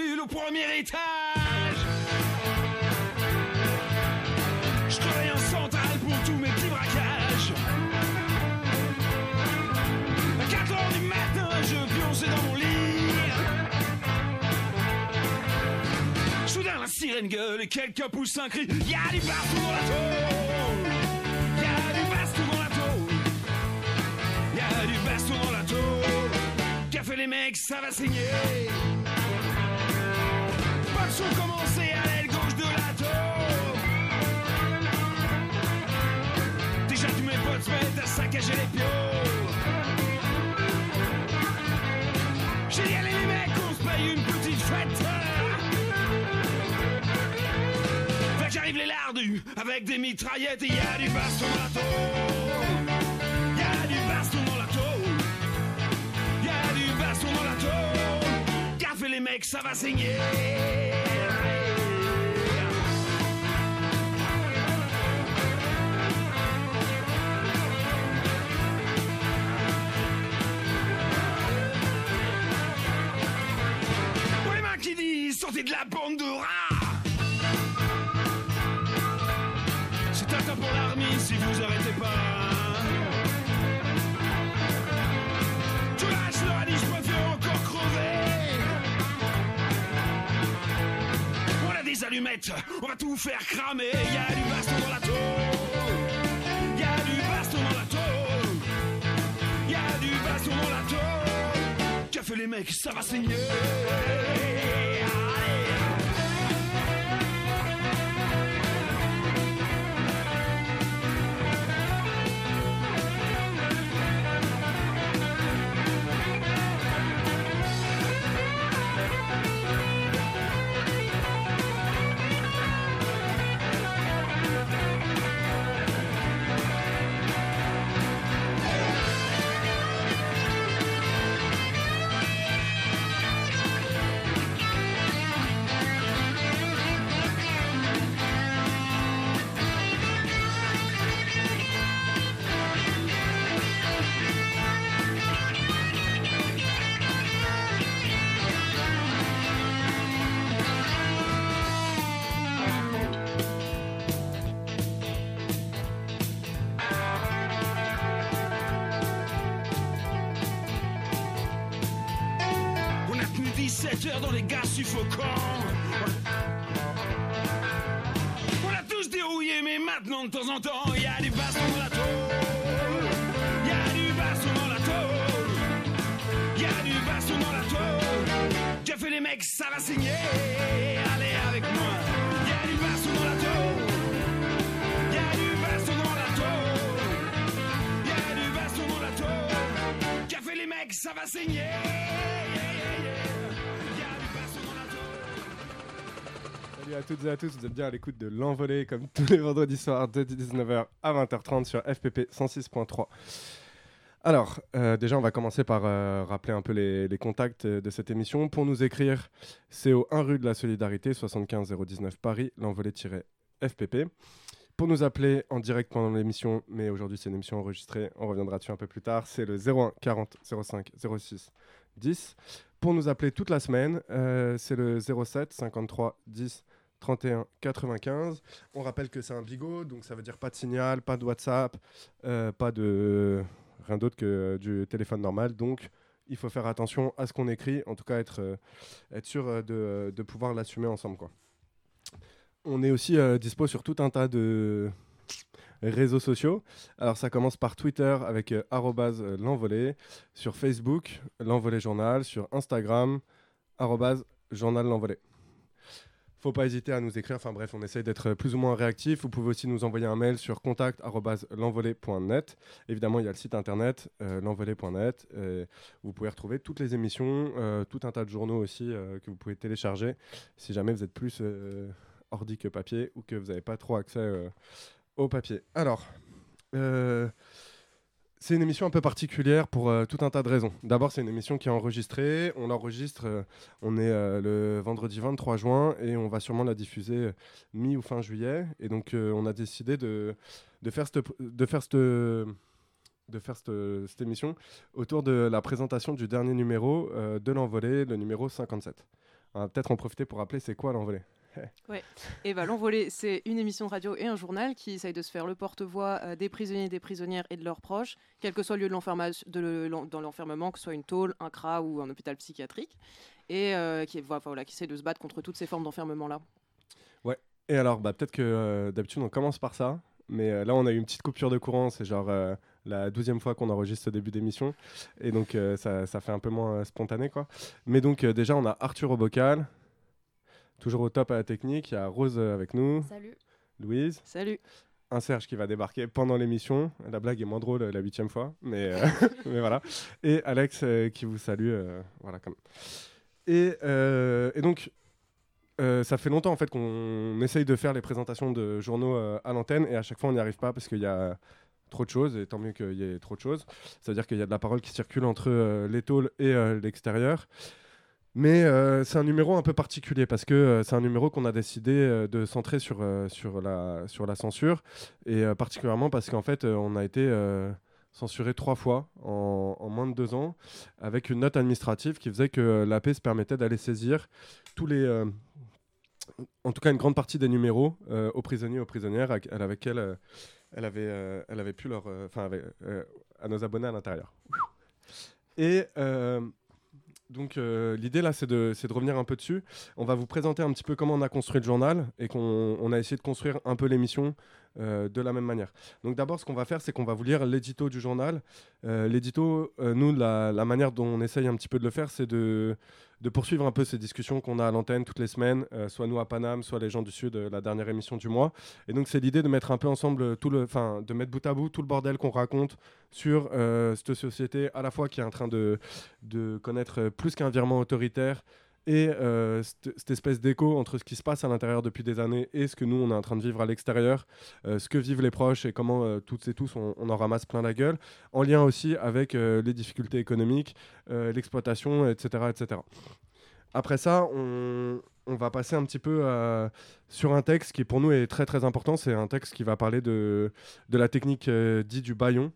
cellule au premier étage. Je travaille en centrale pour tous mes petits braquages. À 4 heures du matin, je pionçais dans mon lit. Soudain, la sirène gueule et quelqu'un pousse un cri. Y'a du baston dans la tôle. Y'a du baston dans la tôle. Y'a du baston dans la. Qu'a fait les mecs, ça va saigner. Pas de son commencé à l'aile gauche de la tôle. Déjà tous mes potes se mettent à saccager les pions. J'ai dit allez les mecs, on se paye une petite fête. Fait que j'arrive les lardus avec des mitraillettes et y a du baston dans les ça va saigner. Qui disent sortez de la bande de rats. C'est un temps pour l'armée si vous arrêtez pas. Allumettes, on va tout faire cramer. Y a du baston dans la tôle. Y a du baston dans la tôle. Y a du baston dans la tôle. Fait les mecs, ça va saigner. 17 heures dans les gaz suffocants. On a tous dérouillé, mais maintenant de temps en temps, il y a du baston dans la tôle. Y a du baston dans la tôle. Il y a du baston dans la tôle. Qu'a fait les mecs, ça va signer. Allez avec moi. Il y a du baston dans la tôle. Il y a du baston dans la tôle. Il y a du baston dans la tôle. Qu'a fait les mecs, ça va saigner. Salut à toutes et à tous, vous êtes bien à l'écoute de l'envolée comme tous les vendredis soirs de 19h à 20h30 sur FPP 106.3. Alors, euh, déjà, on va commencer par euh, rappeler un peu les, les contacts euh, de cette émission. Pour nous écrire, c'est au 1 rue de la Solidarité, 75 019 Paris, l'envolée-FPP. Pour nous appeler en direct pendant l'émission, mais aujourd'hui c'est une émission enregistrée, on reviendra dessus un peu plus tard, c'est le 01 40 05 06 10. Pour nous appeler toute la semaine, euh, c'est le 07 53 10 31 95. On rappelle que c'est un bigot, donc ça veut dire pas de signal, pas de WhatsApp, euh, pas de rien d'autre que euh, du téléphone normal. Donc il faut faire attention à ce qu'on écrit, en tout cas être, euh, sûr de, pouvoir l'assumer ensemble. On est aussi dispo sur tout un tas de réseaux sociaux. Alors ça commence par Twitter avec l'envolée, sur Facebook, l'envolée journal, sur Instagram, journal l'envolée. Faut pas hésiter à nous écrire, enfin bref, on essaye d'être plus ou moins réactif. Vous pouvez aussi nous envoyer un mail sur contact@l'envolée.net. Évidemment, il y a le site internet euh, l'envolée.net. et Vous pouvez retrouver toutes les émissions, euh, tout un tas de journaux aussi euh, que vous pouvez télécharger si jamais vous êtes plus euh, ordi que papier ou que vous n'avez pas trop accès au papier. Alors, c'est une émission un peu particulière pour euh, tout un tas de raisons. D'abord, c'est une émission qui est enregistrée. On l'enregistre, euh, on est euh, le vendredi 23 juin et on va sûrement la diffuser mi ou fin juillet. Et donc, on a décidé de, faire cette, émission autour de la présentation du dernier numéro de l'envolée, le numéro 57. on va peut-être en profiter pour rappeler c'est quoi l'envolée. Et bah, L'Envolée, c'est une émission de radio et un journal qui essaye de se faire le porte-voix euh, des prisonniers, des prisonnières et de leurs proches, quel que soit le lieu de de le- dans l'enfermement, que ce soit une tôle, un CRA ou un hôpital psychiatrique, et euh, qui, voilà, voilà, qui essaie de se battre contre toutes ces formes d'enfermement-là. Et alors, bah, peut-être que euh, d'habitude on commence par ça, mais euh, là on a eu une petite coupure de courant, c'est genre la douzième fois qu'on enregistre ce début d'émission, et donc euh, ça, ça fait un peu moins euh, spontané quoi. Mais donc euh, déjà on a Arthur au bocal, toujours au top à la technique, il y a Rose euh, avec nous, Salut. Louise, Salut un Serge qui va débarquer pendant l'émission, la blague est moins drôle euh, la huitième fois, mais, euh, mais voilà, et Alex euh, qui vous salue, euh, voilà comme. Et, euh, et donc euh, ça fait longtemps en fait qu'on essaye de faire les présentations de journaux euh, à l'antenne et à chaque fois on n'y arrive pas parce qu'il y a trop de choses et tant mieux qu'il y ait trop de choses. Ça veut dire qu'il y a de la parole qui circule entre euh, les tôles et euh, l'extérieur. Mais euh, c'est un numéro un peu particulier parce que euh, c'est un numéro qu'on a décidé euh, de centrer sur, euh, sur, la, sur la censure et euh, particulièrement parce qu'en fait euh, on a été censuré trois fois en, en moins de deux ans avec une note administrative qui faisait que l'AP se permettait d'aller saisir tous les, en tout cas une grande partie des numéros aux prisonniers et aux prisonnières avec, avec elle, elle avait pu leur... Enfin, à nos abonnés à l'intérieur. Et donc euh, l'idée là, c'est de, de revenir un peu dessus. On va vous présenter un petit peu comment on a construit le journal et qu'on on a essayé de construire un peu l'émission de la même manière. Donc d'abord, ce qu'on va faire, c'est qu'on va vous lire l'édito du journal. Euh, l'édito, euh, nous, la, manière dont on essaye un petit peu de le faire, c'est de, poursuivre un peu ces discussions qu'on a à l'antenne toutes les semaines, euh, soit nous à Paname, soit les gens du Sud, euh, la dernière émission du mois. Et donc c'est l'idée de mettre un peu ensemble tout le, enfin, de mettre bout à bout tout le bordel qu'on raconte sur euh, cette société à la fois qui est en train de, de connaître euh, plus qu'un virement autoritaire et euh, cette, espèce d'écho entre ce qui se passe à l'intérieur depuis des années et ce que nous on est en train de vivre à l'extérieur, euh, ce que vivent les proches et comment euh, toutes et tous on, en ramasse plein la gueule, en lien aussi avec les difficultés économiques, l'exploitation, etc., etc. Après ça, on, va passer un petit peu sur un texte qui pour nous est très très important. C'est un texte qui va parler de, de la technique dite du baillon.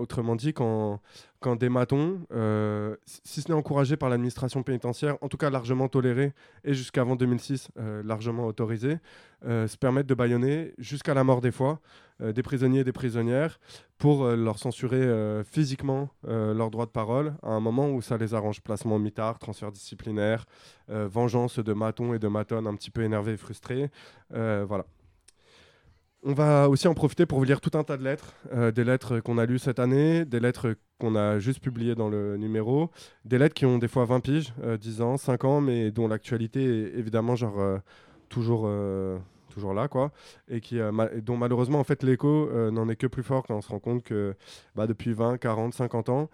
Autrement dit, quand, quand des matons, euh, si ce n'est encouragé par l'administration pénitentiaire, en tout cas largement toléré et jusqu'avant 2006 euh, largement autorisé, euh, se permettent de baïonner jusqu'à la mort des fois des prisonniers et des prisonnières pour leur censurer physiquement leur droit de parole à un moment où ça les arrange. Placement mitard, transfert disciplinaire, vengeance de matons et de matonnes un petit peu énervés et frustrés. Voilà. On va aussi en profiter pour vous lire tout un tas de lettres, euh, des lettres qu'on a lues cette année, des lettres qu'on a juste publiées dans le numéro, des lettres qui ont des fois 20 piges, euh, 10 ans, 5 ans, mais dont l'actualité est évidemment genre euh, toujours, euh, toujours là, quoi, et, qui, euh, dont malheureusement en fait l'écho euh, n'en est que plus fort quand on se rend compte que bah, depuis 20, 40, 50 ans,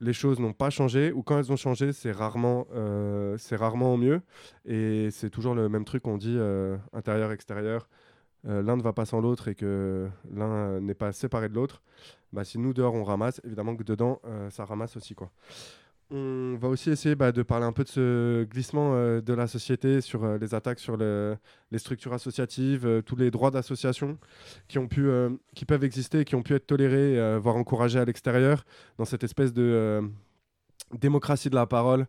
les choses n'ont pas changé, ou quand elles ont changé, c'est rarement, euh, c'est rarement au mieux, et c'est toujours le même truc qu'on dit euh, intérieur-extérieur, euh, l'un ne va pas sans l'autre et que l'un euh, n'est pas séparé de l'autre, bah, si nous dehors on ramasse, évidemment que dedans euh, ça ramasse aussi quoi. On va aussi essayer bah, de parler un peu de ce glissement de la société sur les attaques sur le- les structures associatives, tous les droits d'association qui qui peuvent exister, qui ont pu être tolérés, voire encouragés à l'extérieur, dans cette espèce de démocratie de la parole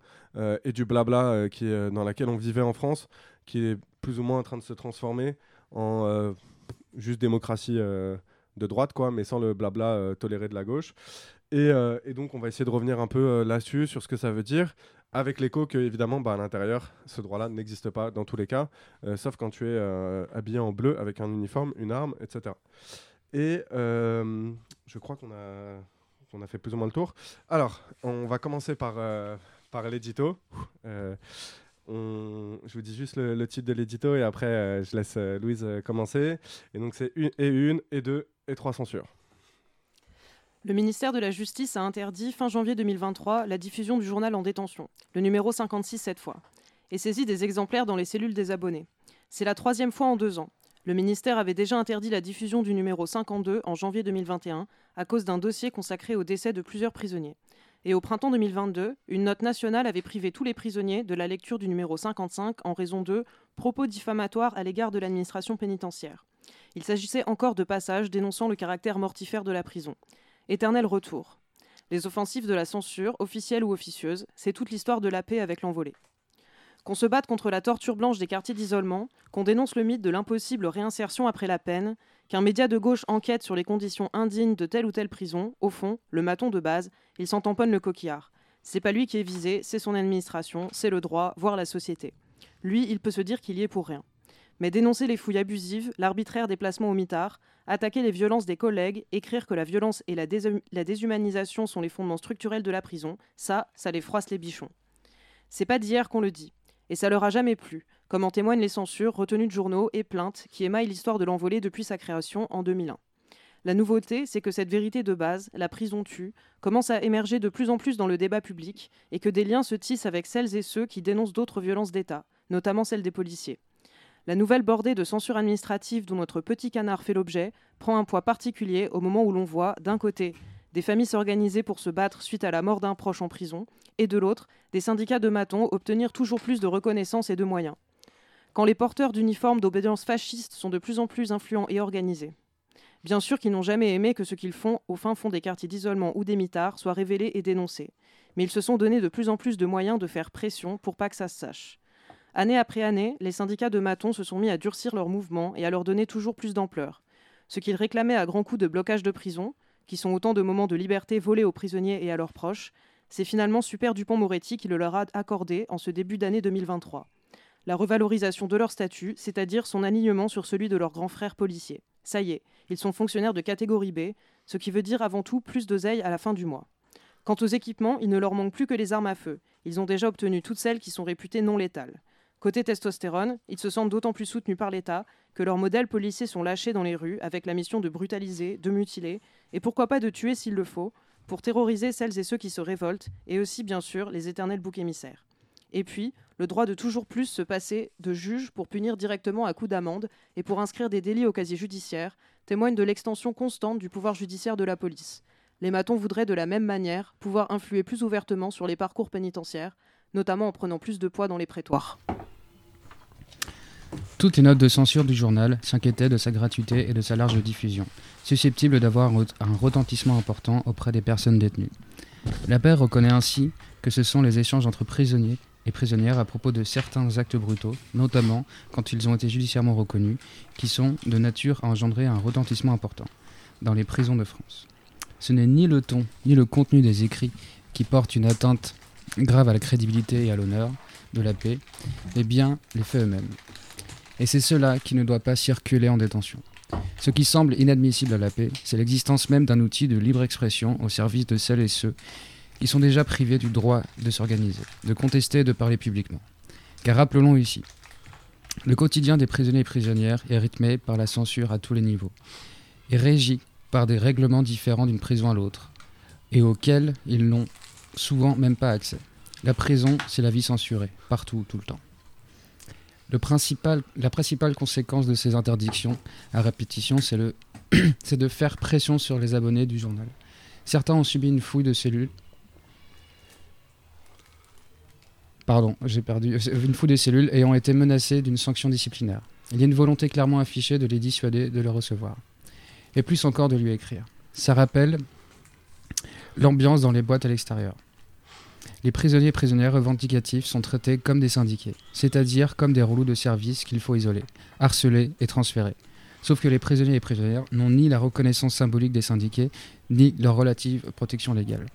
et du blabla dans laquelle on vivait en France, qui est plus ou moins en train de se transformer en euh, juste démocratie euh, de droite, quoi, mais sans le blabla euh, toléré de la gauche. Et, donc, on va essayer de revenir un peu là-dessus, sur ce que ça veut dire, avec l'écho que, évidemment, bah, à l'intérieur, ce droit-là n'existe pas dans tous les cas, sauf quand tu es habillé en bleu avec un uniforme, une arme, etc. Et je crois qu'on a, a fait plus ou moins le tour. Alors, on va commencer par, par l'édito. Je vous dis juste le, le titre de l'édito et après euh, je laisse euh, Louise euh, commencer. Et donc c'est une et une et deux et trois censures. Le ministère de la Justice a interdit fin janvier 2023 la diffusion du journal en détention, le numéro 56 cette fois, et saisi des exemplaires dans les cellules des abonnés. C'est la troisième fois en deux ans. Le ministère avait déjà interdit la diffusion du numéro 52 en janvier 2021 à cause d'un dossier consacré au décès de plusieurs prisonniers. Et au printemps 2022, une note nationale avait privé tous les prisonniers de la lecture du numéro 55 en raison de propos diffamatoires à l'égard de l'administration pénitentiaire. Il s'agissait encore de passages dénonçant le caractère mortifère de la prison. Éternel retour. Les offensives de la censure, officielle ou officieuse, c'est toute l'histoire de la paix avec l'envolée. Qu'on se batte contre la torture blanche des quartiers d'isolement, qu'on dénonce le mythe de l'impossible réinsertion après la peine, qu'un média de gauche enquête sur les conditions indignes de telle ou telle prison, au fond, le maton de base, il s'en tamponne le coquillard. C'est pas lui qui est visé, c'est son administration, c'est le droit, voire la société. Lui, il peut se dire qu'il y est pour rien. Mais dénoncer les fouilles abusives, l'arbitraire déplacement au mitard, attaquer les violences des collègues, écrire que la violence et la, la, déshumanisation sont les fondements structurels de la prison, ça, ça les froisse les bichons. C'est pas d'hier qu'on le dit, et ça leur a jamais plu, comme en témoignent les censures, retenues de journaux et plaintes qui émaillent l'histoire de l'envolée depuis sa création en 2001. La nouveauté, c'est que cette vérité de base, la prison tue, commence à émerger de plus en plus dans le débat public et que des liens se tissent avec celles et ceux qui dénoncent d'autres violences d'État, notamment celles des policiers. La nouvelle bordée de censure administrative dont notre petit canard fait l'objet prend un poids particulier au moment où l'on voit, d'un côté, des familles s'organiser pour se battre suite à la mort d'un proche en prison, et de l'autre, des syndicats de matons obtenir toujours plus de reconnaissance et de moyens. Quand les porteurs d'uniformes d'obédience fasciste sont de plus en plus influents et organisés. Bien sûr qu'ils n'ont jamais aimé que ce qu'ils font au fin fond des quartiers d'isolement ou des mitards soit révélé et dénoncé. Mais ils se sont donné de plus en plus de moyens de faire pression pour pas que ça se sache. Année après année, les syndicats de matons se sont mis à durcir leurs mouvements et à leur donner toujours plus d'ampleur. Ce qu'ils réclamaient à grands coups de blocage de prison, qui sont autant de moments de liberté volés aux prisonniers et à leurs proches, c'est finalement Super Dupont-Moretti qui le leur a accordé en ce début d'année 2023. La revalorisation de leur statut, c'est-à-dire son alignement sur celui de leurs grands frères policiers. Ça y est, ils sont fonctionnaires de catégorie B, ce qui veut dire avant tout plus d'oseille à la fin du mois. Quant aux équipements, il ne leur manque plus que les armes à feu. Ils ont déjà obtenu toutes celles qui sont réputées non létales. Côté testostérone, ils se sentent d'autant plus soutenus par l'État que leurs modèles policiers sont lâchés dans les rues avec la mission de brutaliser, de mutiler, et pourquoi pas de tuer s'il le faut, pour terroriser celles et ceux qui se révoltent, et aussi bien sûr les éternels boucs émissaires. Et puis, le droit de toujours plus se passer de juge pour punir directement à coup d'amende et pour inscrire des délits au casier judiciaire témoigne de l'extension constante du pouvoir judiciaire de la police. Les matons voudraient de la même manière pouvoir influer plus ouvertement sur les parcours pénitentiaires, notamment en prenant plus de poids dans les prétoires. Toutes les notes de censure du journal s'inquiétaient de sa gratuité et de sa large diffusion, susceptible d'avoir un retentissement important auprès des personnes détenues. La paix reconnaît ainsi que ce sont les échanges entre prisonniers et prisonnières à propos de certains actes brutaux, notamment quand ils ont été judiciairement reconnus, qui sont de nature à engendrer un retentissement important dans les prisons de France. Ce n'est ni le ton ni le contenu des écrits qui portent une atteinte grave à la crédibilité et à l'honneur de la paix, mais bien les faits eux-mêmes. Et c'est cela qui ne doit pas circuler en détention. Ce qui semble inadmissible à la paix, c'est l'existence même d'un outil de libre expression au service de celles et ceux qui sont déjà privés du droit de s'organiser, de contester et de parler publiquement. Car rappelons ici, le quotidien des prisonniers et prisonnières est rythmé par la censure à tous les niveaux, et régi par des règlements différents d'une prison à l'autre, et auxquels ils n'ont souvent même pas accès. La prison, c'est la vie censurée, partout, tout le temps. La principale conséquence de ces interdictions à répétition, c'est de faire pression sur les abonnés du journal. Certains ont subi une fouille de cellules. Pardon, j'ai perdu. Une fouille de cellules et ont été menacés d'une sanction disciplinaire. Il y a une volonté clairement affichée de les dissuader de le recevoir. Et plus encore de lui écrire. Ça rappelle l'ambiance dans les boîtes à l'extérieur les prisonniers et prisonnières revendicatifs sont traités comme des syndiqués, c'est-à-dire comme des relous de service qu'il faut isoler, harceler et transférer. Sauf que les prisonniers et prisonnières n'ont ni la reconnaissance symbolique des syndiqués, ni leur relative protection légale.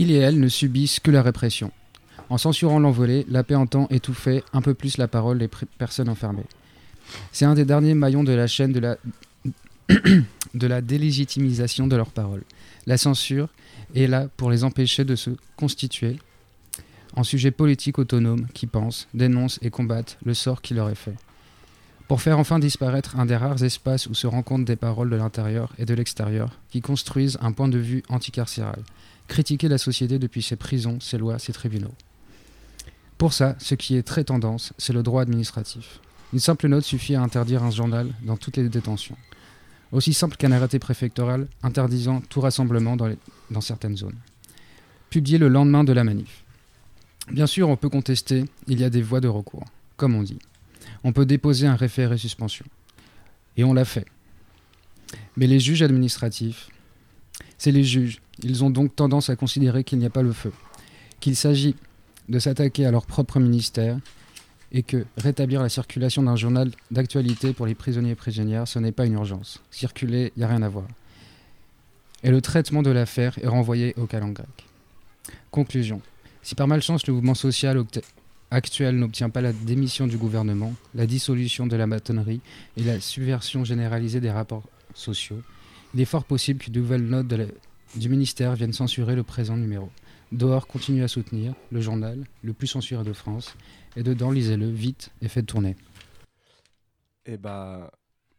Ils et elles ne subissent que la répression. En censurant l'envolée, la paix entend étouffer un peu plus la parole des personnes enfermées. C'est un des derniers maillons de la chaîne de la, de la délégitimisation de leur parole. La censure est là pour les empêcher de se constituer en sujet politique autonome qui pensent, dénoncent et combattent le sort qui leur est fait. Pour faire enfin disparaître un des rares espaces où se rencontrent des paroles de l'intérieur et de l'extérieur qui construisent un point de vue anticarcéral, critiquer la société depuis ses prisons, ses lois, ses tribunaux. Pour ça, ce qui est très tendance, c'est le droit administratif. Une simple note suffit à interdire un journal dans toutes les détentions aussi simple qu'un arrêté préfectoral interdisant tout rassemblement dans, certaines zones. Publié le lendemain de la manif. Bien sûr, on peut contester, il y a des voies de recours, comme on dit. On peut déposer un référé suspension. Et on l'a fait. Mais les juges administratifs, c'est les juges. Ils ont donc tendance à considérer qu'il n'y a pas le feu, qu'il s'agit de s'attaquer à leur propre ministère et que rétablir la circulation d'un journal d'actualité pour les prisonniers et prisonnières, ce n'est pas une urgence. Circuler, il n'y a rien à voir. Et le traitement de l'affaire est renvoyé au calendrier. Conclusion. Si par malchance le mouvement social actuel n'obtient pas la démission du gouvernement, la dissolution de la matonnerie et la subversion généralisée des rapports sociaux, il est fort possible qu'une nouvelle note du ministère vienne censurer le présent numéro. Dehors continue à soutenir le journal le plus censuré de France, et dedans lisez-le vite et faites tourner. Et eh bah,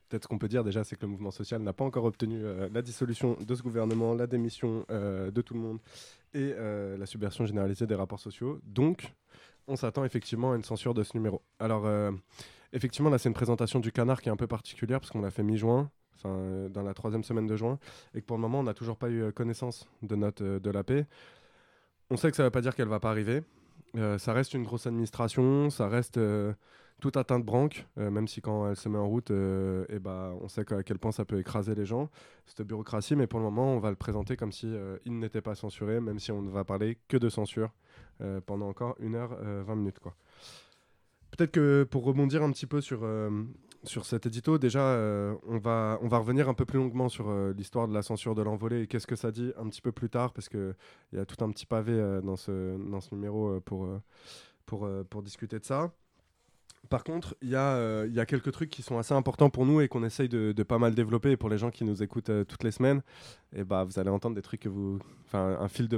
peut-être ce qu'on peut dire déjà, c'est que le mouvement social n'a pas encore obtenu euh, la dissolution de ce gouvernement, la démission euh, de tout le monde et euh, la subversion généralisée des rapports sociaux. Donc, on s'attend effectivement à une censure de ce numéro. Alors, effectivement, là, c'est une présentation du canard qui est un peu particulière parce qu'on l'a fait mi-juin. dans la troisième semaine de juin, et que pour le moment, on n'a toujours pas eu connaissance de note de la paix. On sait que ça ne veut pas dire qu'elle va pas arriver. Euh, ça reste une grosse administration, ça reste euh, tout atteint de branque, euh, même si quand elle se met en route, et bah, on sait à quel point ça peut écraser les gens, cette bureaucratie, mais pour le moment, on va le présenter comme si il n'était pas censuré, même si on ne va parler que de censure pendant encore 1 heure 20 minutes. Peut-être que pour rebondir un petit peu sur, sur cet édito, déjà, euh, on, va, on va revenir un peu plus longuement sur euh, l'histoire de la censure de l'envolée et qu'est-ce que ça dit un petit peu plus tard, parce qu'il y a tout un petit pavé euh, dans, ce, dans ce numéro pour, pour, pour discuter de ça. Par contre, il y, euh, a quelques trucs qui sont assez importants pour nous et qu'on essaye de, pas mal développer. Et pour les gens qui nous écoutent euh, toutes les semaines, et bah, vous allez entendre des trucs vous. Un fil de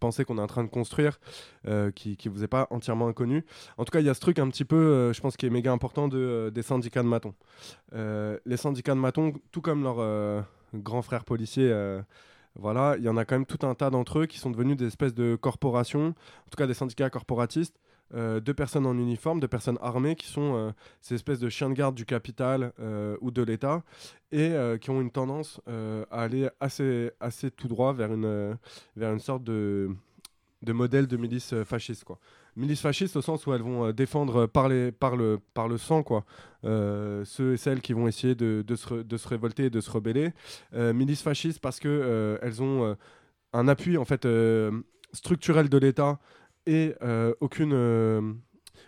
pensée qu'on est en train de construire euh, qui ne vous est pas entièrement inconnu. En tout cas, il y a ce truc un petit peu, je pense, qui est méga important de, des syndicats de matons. les syndicats de matons, tout comme leurs grands frères policiers. voilà, il y en a quand même tout un tas d'entre eux qui sont devenus des espèces de corporations, en tout cas des syndicats corporatistes, euh, deux personnes en uniforme, deux personnes armées qui sont euh, ces espèces de chiens de garde du capital euh, ou de l'État et qui ont une tendance à aller assez, assez tout droit vers une, vers une sorte de, de modèle de milice fasciste. Quoi. Milice fasciste au sens où elles vont défendre par, les, par, le, par le sang quoi, ceux et celles qui vont essayer de, de, se, de se révolter et de se rebeller. milice fasciste parce qu'elles elles ont un appui en fait, structurel de l'État et euh, aucune, euh,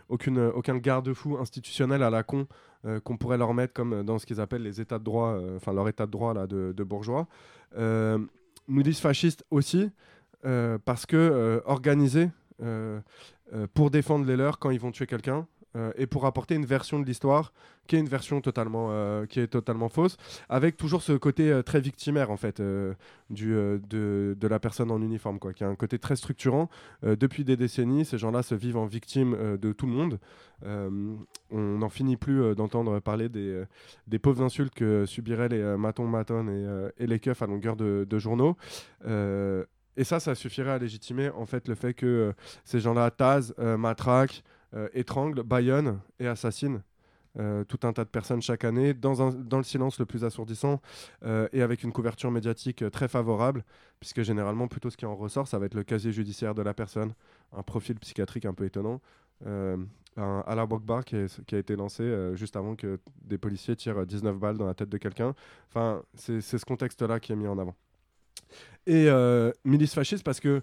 aucune, aucun garde-fou institutionnel à la con euh, qu'on pourrait leur mettre comme dans ce qu'ils appellent les états de droit, enfin leur état de droit là, de, de bourgeois. nous disent fascistes aussi parce que organisés pour défendre les leurs quand ils vont tuer quelqu'un, euh, et pour apporter une version de l'histoire qui est une version totalement, euh, qui est totalement fausse, avec toujours ce côté euh, très victimaire en fait du, de, la personne en uniforme, quoi, qui a un côté très structurant. depuis des décennies, ces gens-là se vivent en victime de tout le monde. on n'en finit plus d'entendre parler des, des, pauvres insultes que subiraient les matons, maton et, les keufs à longueur de, journaux. et ça, ça suffirait à légitimer en fait le fait que ces gens-là tasent, matraquent, étrangle, baïonne et assassine euh, tout un tas de personnes chaque année dans, dans le silence le plus assourdissant euh, et avec une couverture médiatique très favorable, puisque généralement, plutôt ce qui en ressort, ça va être le casier judiciaire de la personne, un profil psychiatrique un peu étonnant. un Ala Bokbar qui, qui, a été lancé juste avant que des policiers tirent 19 balles dans la tête de quelqu'un. Enfin, c'est ce contexte-là qui est mis en avant. Et milice fasciste parce que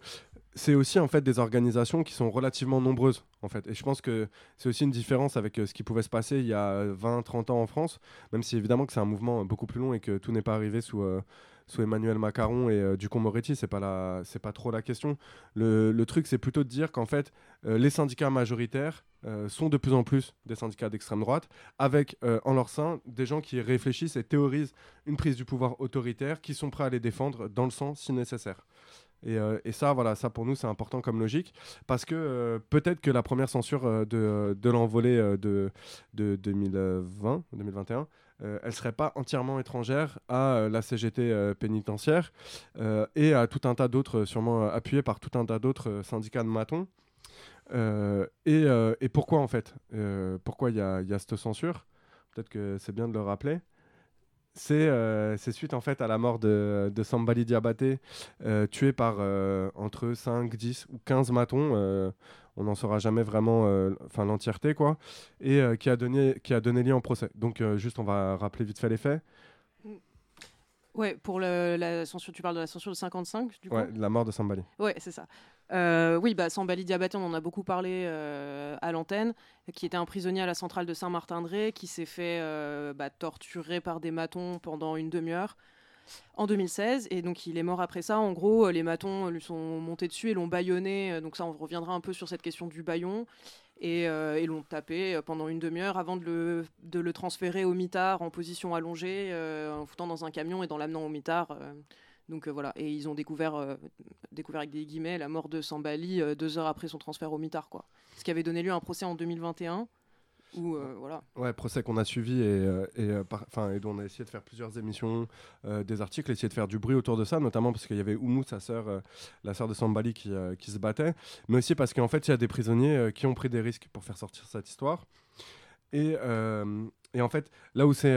c'est aussi en fait des organisations qui sont relativement nombreuses en fait et je pense que c'est aussi une différence avec euh, ce qui pouvait se passer il y a 20 30 ans en France même si évidemment que c'est un mouvement beaucoup plus long et que tout n'est pas arrivé sous euh, sous Emmanuel Macron et euh, Ducombe-Moretti, c'est pas la, c'est pas trop la question. Le, le truc, c'est plutôt de dire qu'en fait, les syndicats majoritaires sont de plus en plus des syndicats d'extrême droite, avec en leur sein des gens qui réfléchissent et théorisent une prise du pouvoir autoritaire, qui sont prêts à les défendre dans le sens si nécessaire. Euh, et, ça, voilà, ça pour nous, c'est important comme logique. Parce que euh, peut-être que la première censure euh, de, l'envolée de, de 2020, 2021, elle serait pas entièrement étrangère à la CGT pénitentiaire et à tout un tas d'autres, sûrement appuyés par tout un tas d'autres syndicats de matons. Et, pourquoi en fait? Pourquoi il y a cette censure? Peut-être que c'est bien de le rappeler. Euh, c'est suite en fait à la mort de, de Sambali Diabaté, euh, tué par euh, entre 5, 10 ou 15 matons. on n'en saura jamais vraiment enfin l'entièreté, quoi. Et qui, a donné, qui a donné lieu en procès. Donc, juste, on va rappeler vite fait les faits. Ouais, pour le- la censure, tu parles de la censure de 55, du coup? Ouais, la mort de Sambali. Ouais, c'est ça. Euh, oui, bah, Sambali Diabaté, on en a beaucoup parlé euh, à l'antenne, qui était un prisonnier à la centrale de Saint-Martin-de-Ré, qui s'est fait euh, bah, torturer par des matons pendant une demi-heure en 2016. Et donc, il est mort après ça. En gros, les matons lui sont montés dessus et l'ont bâillonné. Donc, ça, on reviendra un peu sur cette question du baillon. Et, euh, l'ont tapé euh, pendant une demi-heure avant de le, de le transférer au mitard en position allongée, euh, en foutant dans un camion et dans l'amenant au mitard. euh. donc voilà, et ils ont découvert, découvert avec des guillemets la mort de Sambali deux heures après son transfert au mitard, quoi. Ce qui avait donné lieu à un procès en 2021 où euh. Ouais, procès qu'on a suivi et, euh, et, euh, par- et dont on a essayé de faire plusieurs émissions, des articles, essayer de faire du bruit autour de ça, notamment parce qu'il y avait Oumou, sa sœur, la sœur de Sambali, qui, qui se battait, mais aussi parce qu'en fait, il y a des prisonniers qui ont pris des risques pour faire sortir cette histoire. Et, et en fait, là où c'est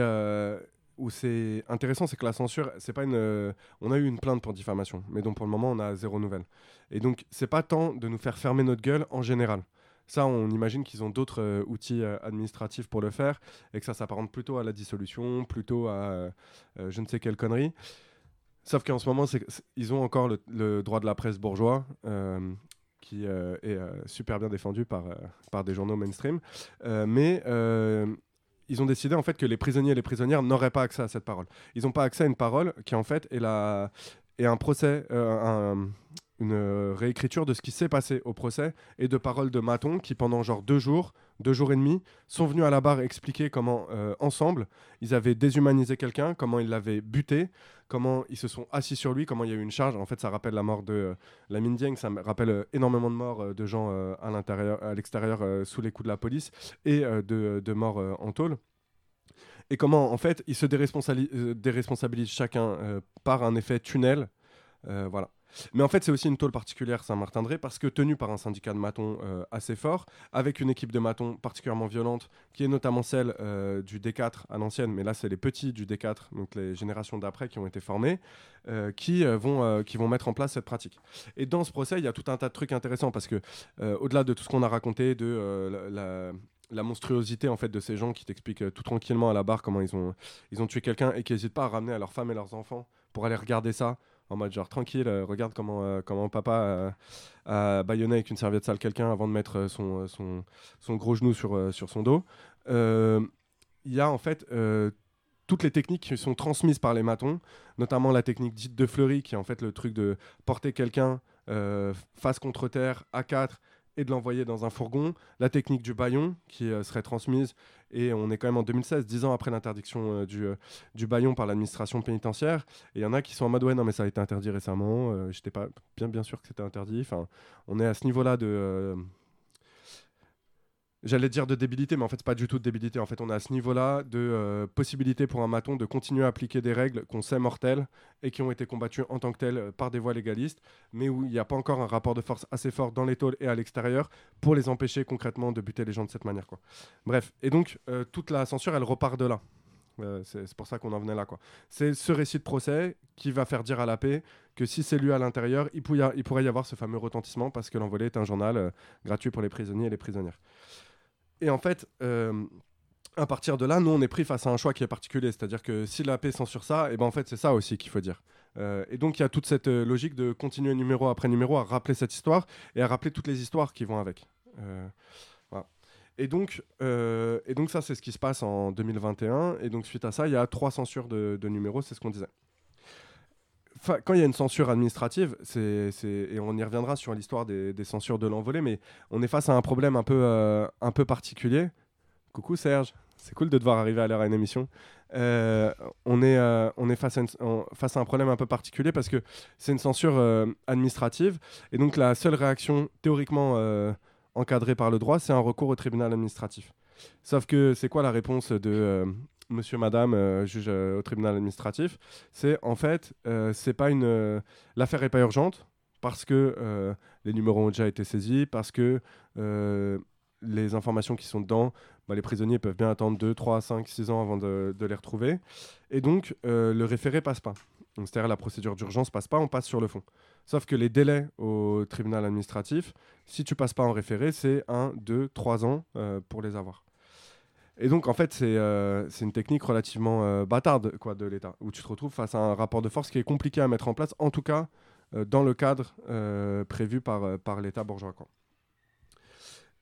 où c'est intéressant, c'est que la censure, c'est pas une. on a eu une plainte pour diffamation, mais donc pour le moment, on a zéro nouvelle. Et donc, c'est pas tant de nous faire fermer notre gueule en général. Ça, on imagine qu'ils ont d'autres euh, outils euh, administratifs pour le faire et que ça s'apparente plutôt à la dissolution, plutôt à euh, je ne sais quelle connerie. Sauf qu'en ce moment, ils ont encore le, droit de la presse bourgeois, qui est super bien défendu par, par des journaux mainstream. Mais ils ont décidé en fait que les prisonniers et les prisonnières n'auraient pas accès à cette parole. Ils n'ont pas accès à une parole qui en fait est, la, est un procès, un- une euh, réécriture de ce qui s'est passé au procès et de paroles de Maton qui pendant genre deux jours, deux jours et demi, sont venus à la barre expliquer comment euh, ensemble ils avaient déshumanisé quelqu'un, comment ils l'avaient buté, comment ils se sont assis sur lui, comment il y a eu une charge. En fait, ça rappelle la mort de euh, la Dieng, ça me rappelle euh, énormément de morts de gens à l'intérieur, à l'extérieur, sous les coups de la police et de, morts en tôle. Et comment, en fait, ils se déresponsabili- déresponsabilisent chacun par un effet tunnel. Voilà. Mais en fait, c'est aussi une tôle particulière Saint-Martin-de-Ré parce que tenu par un syndicat de matons euh, assez fort, avec une équipe de matons particulièrement violente, qui est notamment celle euh, du D4 à l'ancienne, mais là, c'est les petits du D4, donc les générations d'après qui ont été formés, euh, qui, vont, qui vont mettre en place cette pratique. Et dans ce procès, il y a tout un tas de trucs intéressants parce que, au-delà de tout ce qu'on a raconté, de la, monstruosité en fait de ces gens qui t'expliquent tout tranquillement à la barre comment ils ont, ils ont tué quelqu'un et qui n'hésitent pas à ramener à leurs femmes et leurs enfants pour aller regarder ça en mode genre tranquille, euh, regarde comment, euh, comment papa euh, a bâillonné avec une serviette sale quelqu'un avant de mettre son, son, gros genou sur, sur son dos. Il y a en fait toutes les techniques qui sont transmises par les matons, notamment la technique dite de Fleury, qui est en fait le truc de porter quelqu'un face contre terre à 4 et de l'envoyer dans un fourgon, la technique du baillon qui serait transmise, et on est quand même en 2016, 10 ans après l'interdiction euh, du, euh, du baillon par l'administration pénitentiaire, et il y en a qui sont en mode ouais non mais ça a été interdit récemment, euh, j'étais pas bien sûr que c'était interdit, on est à ce niveau-là de... J'allais dire de débilité, mais en fait, pas du tout de débilité. En fait, on est à ce niveau-là de euh, possibilité pour un maton de continuer à appliquer des règles qu'on sait mortelles et qui ont été combattues en tant que telles euh, par des voies légalistes, mais où il n'y a pas encore un rapport de force assez fort dans les tôles et à l'extérieur pour les empêcher concrètement de buter les gens de cette manière. Bref, et donc euh, toute la censure, elle repart de là. Euh, c'est pour ça qu'on en venait là. C'est ce récit de procès qui va faire dire à la paix que si c'est lu à l'intérieur, il, il pourrait y avoir ce fameux retentissement parce que l'envolé est un journal gratuit pour les prisonniers et les prisonnières. Et en fait, euh, à partir de là, nous, on est pris face à un choix qui est particulier. C'est-à-dire que si la paix censure ça, et ben en fait, c'est ça aussi qu'il faut dire. Euh, et donc, il y a toute cette euh, logique de continuer numéro après numéro à rappeler cette histoire et à rappeler toutes les histoires qui vont avec. Et donc, et donc ça, c'est ce qui se passe en 2021. Et donc, suite à ça, il y a trois censures de numéros, c'est ce qu'on disait. Quand il y a une censure administrative, c'est, et on y reviendra sur l'histoire des, censures de l'envolée, mais on est face à un problème un peu, euh, un peu particulier. Coucou Serge, c'est cool de devoir arriver à l'heure à une émission. Euh, on est, euh, on est face, face à un problème un peu particulier parce que c'est une censure administrative et donc la seule réaction théoriquement encadrée par le droit, c'est un recours au tribunal administratif. Sauf que c'est quoi la réponse de monsieur, madame, euh, juge euh, au tribunal administratif C'est en fait, euh, c'est pas une. L'affaire n'est pas urgente parce que les numéros ont déjà été saisis, parce que les informations qui sont dedans, bah, les prisonniers peuvent bien attendre 2, 3, 5, 6 ans avant de, de les retrouver. Et donc, le référé passe pas. C'est-à-dire la procédure d'urgence passe pas, on passe sur le fond. Sauf que les délais au tribunal administratif, si tu passes pas en référé, c'est 1, 2, 3 ans pour les avoir. Et donc, en fait, c'est euh, une technique relativement euh, bâtarde quoi, de l'État, où tu te retrouves face à un rapport de force qui est compliqué à mettre en place, en tout cas euh, dans le cadre prévu par, par l'État bourgeois. Quoi.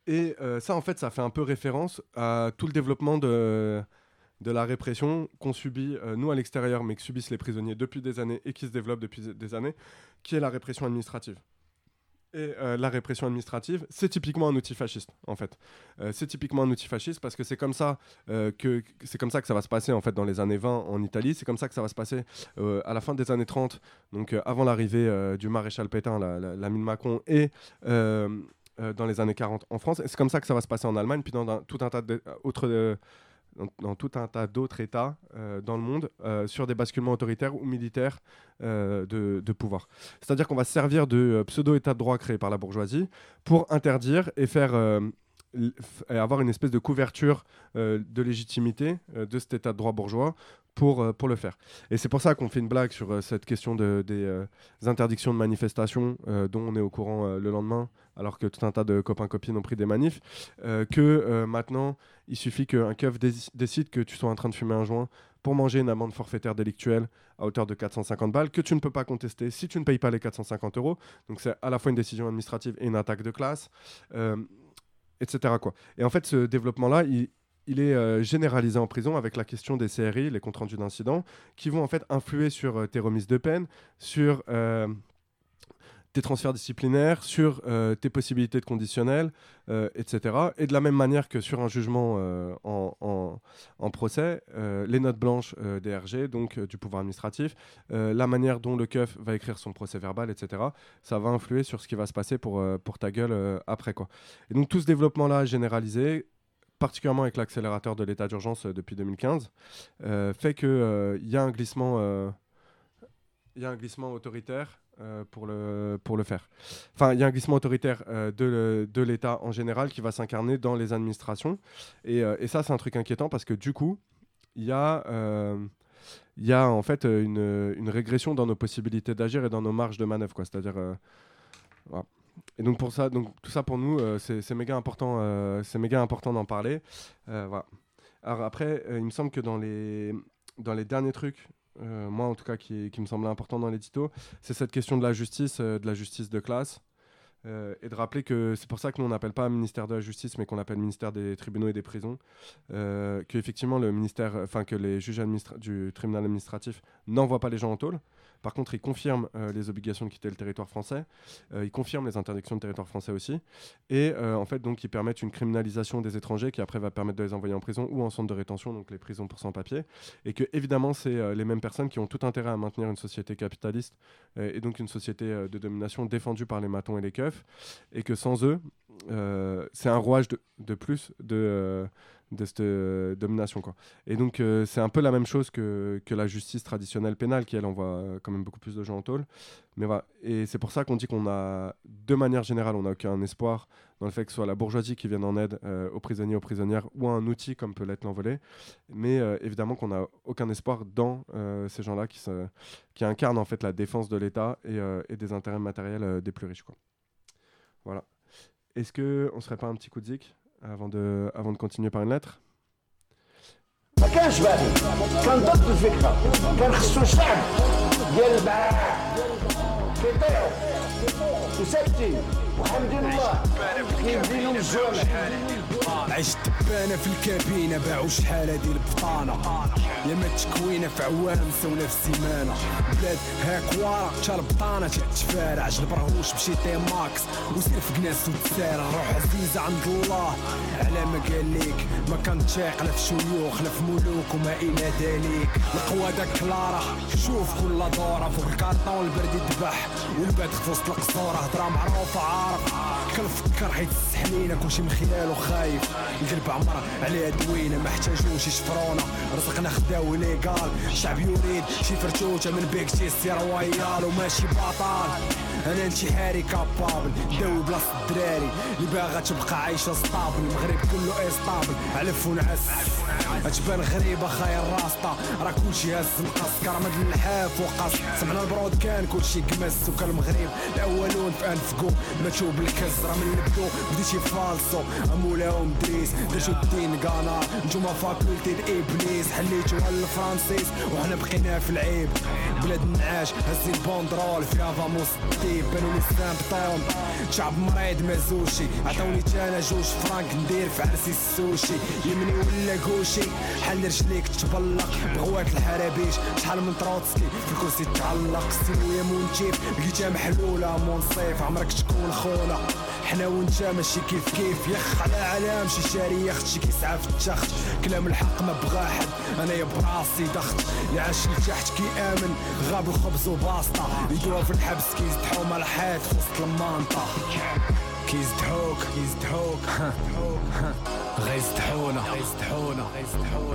Et ça, en fait, ça fait un peu référence à tout le développement de, de la répression qu'on subit, nous, à l'extérieur, mais que subissent les prisonniers depuis des années et qui se développe depuis des années, qui est la répression administrative. Et euh, la répression administrative, c'est typiquement un outil fasciste, en fait. Euh, c'est typiquement un outil fasciste parce que c'est comme ça euh, que comme ça que ça va se passer en fait dans les années 20 en Italie. C'est comme ça que ça va se passer à la fin des années 30, donc avant l'arrivée du maréchal Pétain, la, la, Macron, et dans les années 40 en France. Et c'est comme ça que ça va se passer en Allemagne, puis dans tout un tas d'autres dans, tout un tas d'autres États euh, dans le monde euh, sur des basculements autoritaires ou militaires euh, de, de pouvoir. C'est-à-dire qu'on va se servir de pseudo-État de droit créé par la bourgeoisie pour interdire et faire avoir une espèce de couverture euh, de légitimité euh, de cet État de droit bourgeois pour, euh, pour le faire. Et c'est pour ça qu'on fait une blague sur cette question de, des interdictions de manifestation euh, dont on est au courant le lendemain, alors que tout un tas de copains-copines ont pris des manifs, que maintenant, il suffit qu'un keuf dé- décide que tu sois en train de fumer un joint pour manger une amende forfaitaire délictuelle à hauteur de 450 balles, que tu ne peux pas contester si tu ne payes pas les 450 euros. Donc c'est à la fois une décision administrative et une attaque de classe, etc. Quoi. Et en fait, ce développement-là, il, il est euh, généralisé en prison avec la question des CRI, les comptes rendus d'incidents, qui vont en fait influer sur euh, tes remises de peine, sur euh, tes transferts disciplinaires, sur euh, tes possibilités de conditionnel, euh, etc. Et de la même manière que sur un jugement euh, en, en- procès, les notes blanches des RG, donc du pouvoir administratif, la manière dont le keuf va écrire son procès verbal, etc., ça va influer sur ce qui va se passer pour, pour ta gueule après. Quoi. Et donc tout ce développement-là généralisé, particulièrement avec l'accélérateur de l'état d'urgence depuis 2015, euh, fait qu'il y a un glissement... il y a un glissement autoritaire euh, pour, le, pour le faire. Enfin, il y a un glissement autoritaire euh, de, l'État en général qui va s'incarner dans les administrations. Et, euh, et ça, c'est un truc inquiétant parce que du coup, il y a, euh, il y a en fait une, une régression dans nos possibilités d'agir et dans nos marges de manœuvre. C'est-à-dire. Et donc pour ça, donc tout ça pour nous, c'est méga important, c'est important d'en parler. Voilà. Alors après, il me semble que dans les dans les derniers trucs, euh, moi en tout cas qui, me semblait important dans l'édito, c'est cette question de la justice, euh, de la justice de classe. euh, et de rappeler que c'est pour ça que nous on n'appelle pas ministère de la justice mais qu'on appelle ministère des tribunaux et des prisons que effectivement le ministère enfin que les juges du tribunal administratif n'envoient pas les gens en tôle par contre, ils confirment euh, les obligations de quitter le territoire français. Euh, ils confirment les interdictions de territoire français aussi. Et euh, en fait, donc, ils permettent une criminalisation des étrangers qui après va permettre de les envoyer en prison ou en centre de rétention, donc les prisons pour sans-papiers. Et que, évidemment, c'est les mêmes personnes qui ont tout intérêt à maintenir une société capitaliste et donc une société de domination défendue par les matons et les keufs. Et que sans eux, c'est un rouage de, plus de, de cette euh, domination. Quoi. Et donc, euh, c'est un peu la même chose que, que la justice traditionnelle pénale, qui, elle, envoie euh, quand même beaucoup plus de gens en tôle. Mais voilà. Et c'est pour ça qu'on dit qu'on a, de manière générale, on n'a aucun espoir dans le fait que ce soit la bourgeoisie qui vienne en aide aux prisonniers, aux prisonnières, ou un outil comme peut l'être l'envolé. Mais évidemment qu'on n'a aucun espoir dans ces gens-là qui, qui incarnent en fait la défense de l'État et, et des intérêts matériels des plus riches. Quoi. Voilà. Est-ce qu'on ne serait pas un petit coup de zik? avant de, avant de continuer par une lettre ما كانش باغي كان ضد عشت دبانة في الكابينة باعوا شحال هادي البطانة. يا ما تكوينة في عوام سونا في السيمانة بلاد هاك ورا تا البطانة تتفارع جلب رهوش بشي تي ماكس وسير في كناس وتسارع. روح عزيزة عند الله. على ما قال ليك ما كان تشاق لا في شيوخ لا في ملوك وما إلى ذلك. القوادة كلارة شوف كل دورة. فوق الكارطة والبرد يذبح والباد في وسط القصورة. هضرة معروفة عارف. كنفكر حيت السحلينة كلشي من خلاله خايف القلب عمر عليها دوينة ما احتاجوش يشفرونا. رزقنا خداو ليقال الشعب يريد شي فرتوتة من بيك شي سي رويال وماشي بطال. أنا انتحاري كابابل داوي بلاصة الدراري. اللي باغا تبقى عايشة ستابل المغرب كله استابل علف ونعس أتبان غريبة خاير راسطة راه كلشي هز مقص كرمد اللحاف وقص. سمعنا البرود كان كلشي قمس وكان المغرب الأولون في انفقو ماتوا بالكز راه من البدو بديتي فالصو امولاهم دريس درتو الدين قنار نتوما فاكولتي الابليس حليتوها للفرانسيس وحنا بقينا في العيب. بلاد النعاش هزي البوندرول فيها فاموس الديب بانوا لي سامبطون شعب مريض مازوشي عطاوني تانا جوج فرانك ندير في عرسي السوشي. يمني ولا كوشي حل رجليك تبلق بغوات الحرابيش شحال من تروتسكي في الكرسي تعلق. سينو يا مونتيف. لقيتها محلولة منصيف عمرك تكون خونا حنا وانت ماشي كيف كيف. يخ على علام شي شاري يخت شي كيسعى في التخت كلام الحق ما بغا حد أنا يا براسي ضغط اللي عاش لتحت كي آمن. غاب الخبز وباسطة. يدوها في الحبس كيزدحو مع الحيط في وسط المانطة كيزدحوك كيزدحوك غيزدحونا غيزدحونا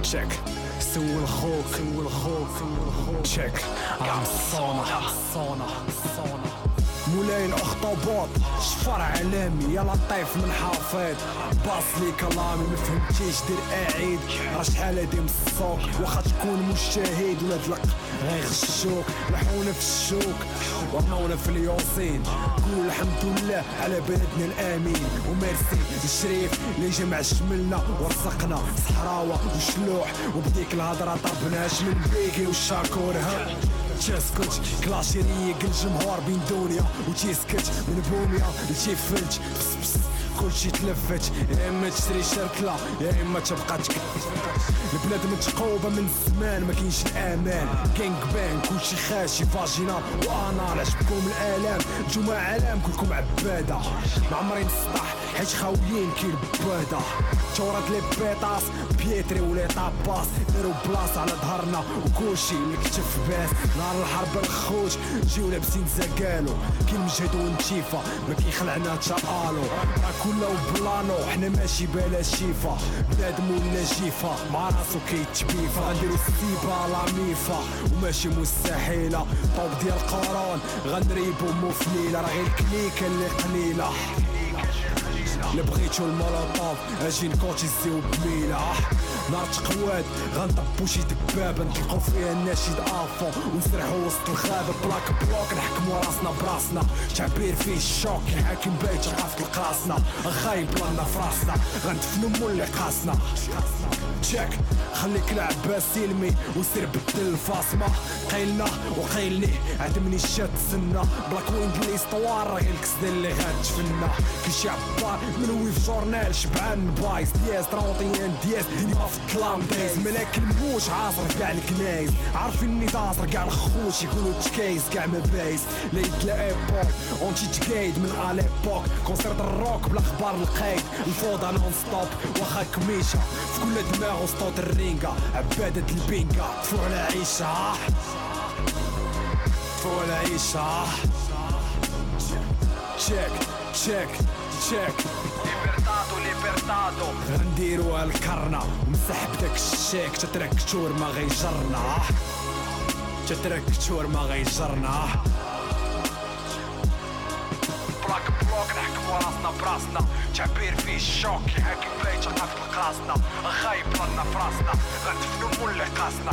تشيك سول خوك سول خوك تشيك راه مصونة مصونة مصونة مولاي الاخطبوط شفر علامي يا لطيف من حافظ. باص لي كلامي ما فهمتيش دير اعيد. راه شحال هادي مصوك واخا تكون مجتهد ولا تلق غيغشوك لحونا في الشوك ورمونا في اليوصين قول الحمد لله على بلدنا الامين. وميرسي للشريف اللي جمع شملنا ورزقنا. صحراوة وشلوح وبديك الهضرة طربناش من بيكي والشاكور ها. تسكت كلاشي ريق الجمهور بين دنيا وتيسكت من بوميا لتيفلت بس بس كلشي تلفت يا اما تشري شركلة يا اما تبقى تك البلاد متقوبة من زمان ما كاينش الامان كينغ بان كلشي خاشي فاجينا وأنا عجبكم الالام نتوما علام كلكم عبادة ما عمري نسطح حيت خاويين كي البادة تورات لي بيطاس بيتري ولي طاباس داروا بلاصة على ظهرنا وكلشي الكتف باس. نهار الحرب الخوت جيو لابسين زقالو. كي المجهد ونتيفا ما كيخلعنا تشالو راه كله بلانو حنا ماشي بلا شيفا بنادم ولا جيفا مع راسو كيتبيفا غنديرو السيبا لا ميفا وماشي مستحيلة. طوب ديال القرون غنريبو مفليلة. راه غير الكليكة اللي قليلة. اللي بغيتو المولوطوف أجي نكوتيزيو بميلة نار تقواد غنطبو شي دبابة نطلقو فيها الناشد افون ونسرحو وسط الغابة بلاك بلوك نحكمو راسنا براسنا تعبير فيه الشوك الحاكم بايت غافت لقاسنا غايب بلانا فراسنا غندفنو مو اللي قاسنا تشيك خليك العباس سلمي وسير بدل الفاصمة قيلنا وقيلني عدمني الشات سنة بلاك ويند راه غير الكسدة اللي غاتفنى كلشي عبار منوي في جورنال شبعان بايس. دياز ترونطيان دياز. ديما في الكلام دايز ملاك الموش عاصر كاع الكنايز عارفين إني داصر كاع الخوش يقولوا تكايز كاع ما بايس ليد لا إيبوك اونتي تكايد من اليبوك كونسيرت الروك بلا خبار القايد. الفوضى نون ستوب واخا كميشة. في كل دماغ وسطوط الرينجا. عبادة البينجا. طفو على عيشة طفو على عيشة تشيك تشيك تشيك. ليبرتاتو ليبرتاتو غنديروها الكرنة. ومسحب داك الشيك. تتركتور ما غيجرنا. تتركتور ما غيجرنا. بلاك بلوك نحكمو راسنا براسنا. تعبير فيه الشوك. يحاكم بايت غاف القاسنا خايب لنا فراسنا غندفنو مو اللي قاسنا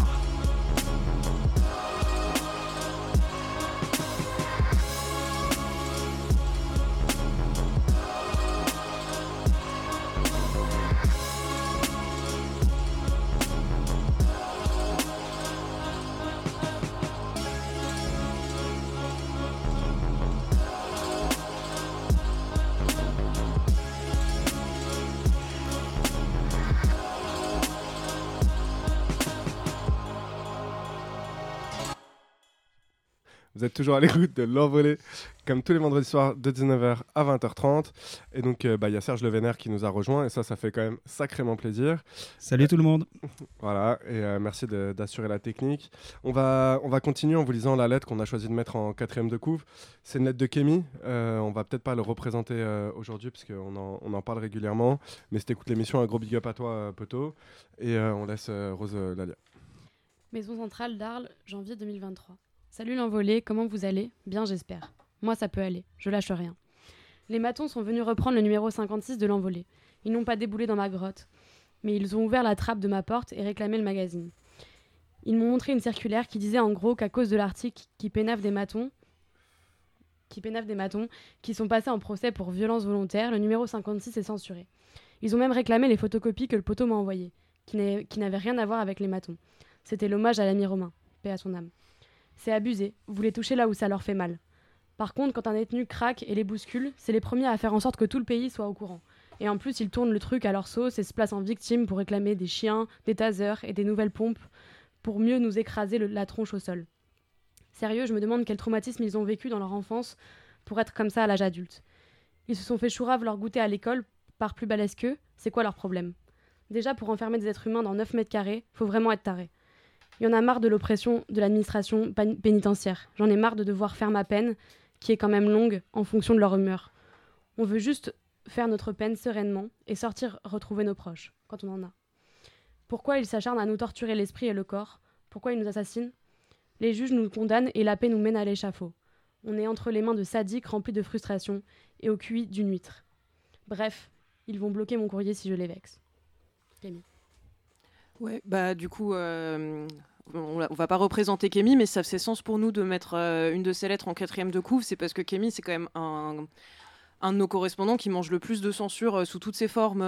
toujours à l'écoute de l'envolée, comme tous les vendredis soirs de 19h à 20h30. Et donc, euh, bah, il y a Serge Le Vénère qui nous a rejoint, et ça, ça fait quand même sacrément plaisir. Salut tout le monde. Voilà, et euh, merci d'assurer la technique. On va, on va continuer en vous lisant la lettre qu'on a choisi de mettre en quatrième de couve. C'est une lettre de Kémy. Euh, on va peut-être pas le représenter euh, aujourd'hui, parce qu'on en, on en parle régulièrement. Mais c'était écoute l'émission, un gros big up à toi, euh, Poto. Et euh, on laisse euh, Rose euh, la lire. Maison centrale d'Arles, janvier 2023. Salut l'envolé, comment vous allez? Bien j'espère. Moi, ça peut aller. Je lâche rien. Les matons sont venus reprendre le numéro 56 de l'envolée. Ils n'ont pas déboulé dans ma grotte, mais ils ont ouvert la trappe de ma porte et réclamé le magazine. Ils m'ont montré une circulaire qui disait en gros qu'à cause de l'article qui pénave des matons, qui pénave des matons, qui sont passés en procès pour violence volontaire, le numéro 56 est censuré. Ils ont même réclamé les photocopies que le poteau m'a envoyées, qui n'avaient rien à voir avec les matons. C'était l'hommage à l'ami Romain, paix à son âme. C'est abusé, vous les touchez là où ça leur fait mal. Par contre, quand un détenu craque et les bouscule, c'est les premiers à faire en sorte que tout le pays soit au courant. Et en plus, ils tournent le truc à leur sauce et se placent en victime pour réclamer des chiens, des tasers et des nouvelles pompes pour mieux nous écraser la tronche au sol. Sérieux, je me demande quel traumatisme ils ont vécu dans leur enfance pour être comme ça à l'âge adulte. Ils se sont fait chourave leur goûter à l'école par plus balèze qu'eux, c'est quoi leur problème? Déjà, pour enfermer des êtres humains dans 9 mètres carrés, faut vraiment être taré. Il y en a marre de l'oppression de l'administration pénitentiaire. J'en ai marre de devoir faire ma peine, qui est quand même longue, en fonction de leur humeur. On veut juste faire notre peine sereinement et sortir retrouver nos proches, quand on en a. Pourquoi ils s'acharnent à nous torturer l'esprit et le corps? Pourquoi ils nous assassinent? Les juges nous condamnent et la paix nous mène à l'échafaud. On est entre les mains de sadiques remplis de frustration et au cuit d'une huître. Bref, ils vont bloquer mon courrier si je les vexe. Ouais, bah du coup, euh, on, on va pas représenter Kémy, mais ça fait sens pour nous de mettre euh, une de ses lettres en quatrième de couve. C'est parce que Kémy, c'est quand même un, de nos correspondants qui mange le plus de censure euh, sous toutes ses formes,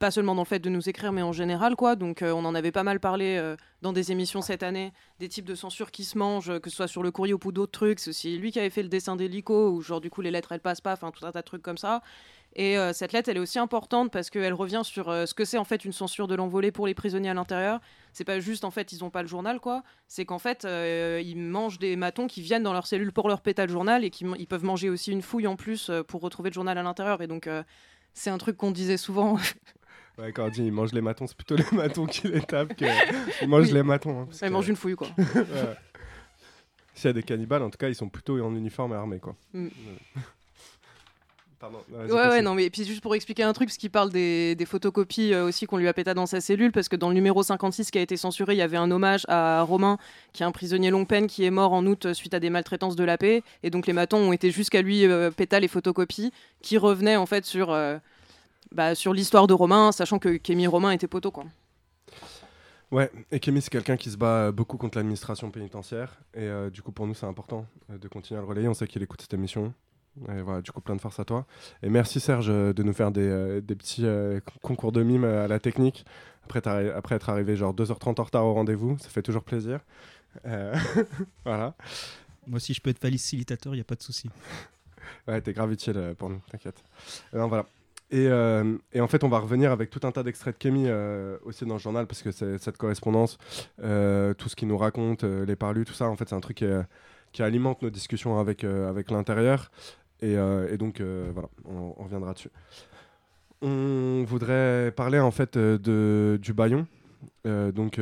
pas seulement dans le fait de nous écrire, mais en général, quoi. Donc, on en avait pas mal parlé dans des émissions cette année, des types de censure qui se mangent, que ce soit sur le courrier ou d'autres trucs. C'est lui qui avait fait le dessin d'hélico, où genre du coup les lettres elles passent pas, enfin tout un tas de trucs comme ça. Et euh, cette lettre, elle est aussi importante parce qu'elle revient sur euh, ce que c'est en fait une censure de l'envolée pour les prisonniers à l'intérieur. C'est pas juste en fait ils ont pas le journal quoi. C'est qu'en fait euh, ils mangent des matons qui viennent dans leur cellule pour leur péter le journal et qui ils peuvent manger aussi une fouille en plus pour retrouver le journal à l'intérieur. Et donc c'est un truc qu'on disait souvent. Ouais, quand on dit il mange les matons, c'est plutôt les matons qui les tapent que il mange Oui. les matons. hein, ils que- mangent une fouille quoi. Ouais. S'il y a des cannibales, en tout cas, ils sont plutôt en uniforme et armés, quoi. Mm. Ouais. Pardon. Ouais, non, mais puis juste pour expliquer un truc, parce qu'il parle des, des photocopies euh, aussi qu'on lui a pété dans sa cellule, parce que dans le numéro 56 qui a été censuré, il y avait un hommage à Romain, qui est un prisonnier longue peine qui est mort en août euh, suite à des maltraitances de la paix. Et donc les matons ont été jusqu'à lui euh, péta les photocopies qui revenaient en fait sur, euh, bah, sur l'histoire de Romain, sachant que Kémy Romain était poteau, quoi. Ouais, et Kémy, c'est quelqu'un qui se bat beaucoup contre l'administration pénitentiaire. Et euh, du coup, pour nous, c'est important de continuer à le relayer. On sait qu'il écoute cette émission. Et voilà, du coup, plein de force à toi. Et merci Serge euh, de nous faire des, euh, des petits euh, con- concours de mime à la technique. Après, après être arrivé genre 2h30 en retard au rendez-vous, ça fait toujours plaisir. Euh, voilà. Moi, si je peux être facilitateur, il n'y a pas de souci. Ouais, t'es grave utile pour nous, t'inquiète. Non, voilà. Et, euh, et en fait, on va revenir avec tout un tas d'extraits de Kémy euh, aussi dans le journal, parce que cette correspondance, tout ce qu'il nous raconte, les parlus, tout ça, en fait, c'est un truc qui, qui alimente nos discussions avec, avec l'intérieur. Et, euh, et donc, euh, voilà, on, reviendra dessus. On voudrait parler en fait euh, de, du baillon, donc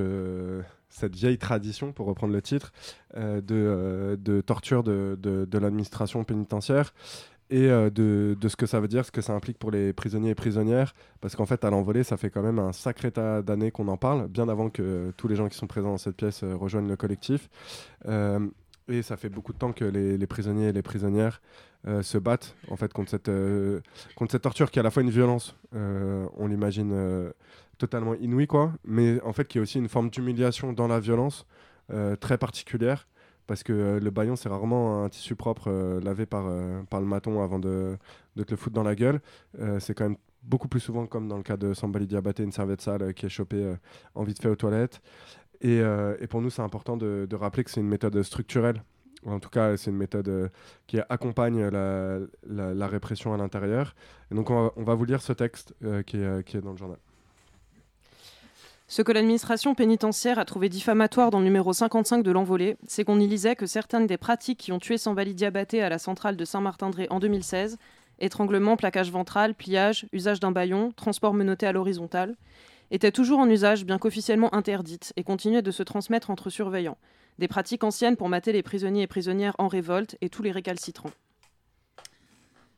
cette vieille tradition, pour reprendre le titre, de, de torture de, de- l'administration pénitentiaire et euh, de, ce que ça veut dire, ce que ça implique pour les prisonniers et prisonnières, parce qu'en fait, à l'envolée, ça fait quand même un sacré tas d'années qu'on en parle, bien avant que tous les gens qui sont présents dans cette pièce rejoignent le collectif. Et ça fait beaucoup de temps que les, prisonniers et les prisonnières euh, se battent en fait contre cette, euh, contre cette torture qui est à la fois une violence, euh, on l'imagine totalement inouïe, quoi, mais en fait qui est aussi une forme d'humiliation dans la violence très particulière parce que le baillon c'est rarement un tissu propre lavé par, par le maton avant de, de te le foutre dans la gueule. C'est quand même beaucoup plus souvent comme dans le cas de Sambali Diabaté, une serviette sale qui est chopée en vite fait aux toilettes. Et, euh, et pour nous c'est important de, rappeler que c'est une méthode structurelle. Ou En tout cas, c'est une méthode euh, qui accompagne la, répression à l'intérieur. Et donc, on va, vous lire ce texte qui, est, euh, qui est dans le journal. Ce que l'administration pénitentiaire a trouvé diffamatoire dans le numéro 55 de l'envolée, c'est qu'on y lisait que certaines des pratiques qui ont tué Sambali Diabaté à la centrale de Saint-Martin-Dré en 2016, étranglement, plaquage ventral, pliage, usage d'un baillon, transport menotté à l'horizontale, étaient toujours en usage bien qu'officiellement interdites et continuaient de se transmettre entre surveillants. Des pratiques anciennes pour mater les prisonniers et prisonnières en révolte et tous les récalcitrants.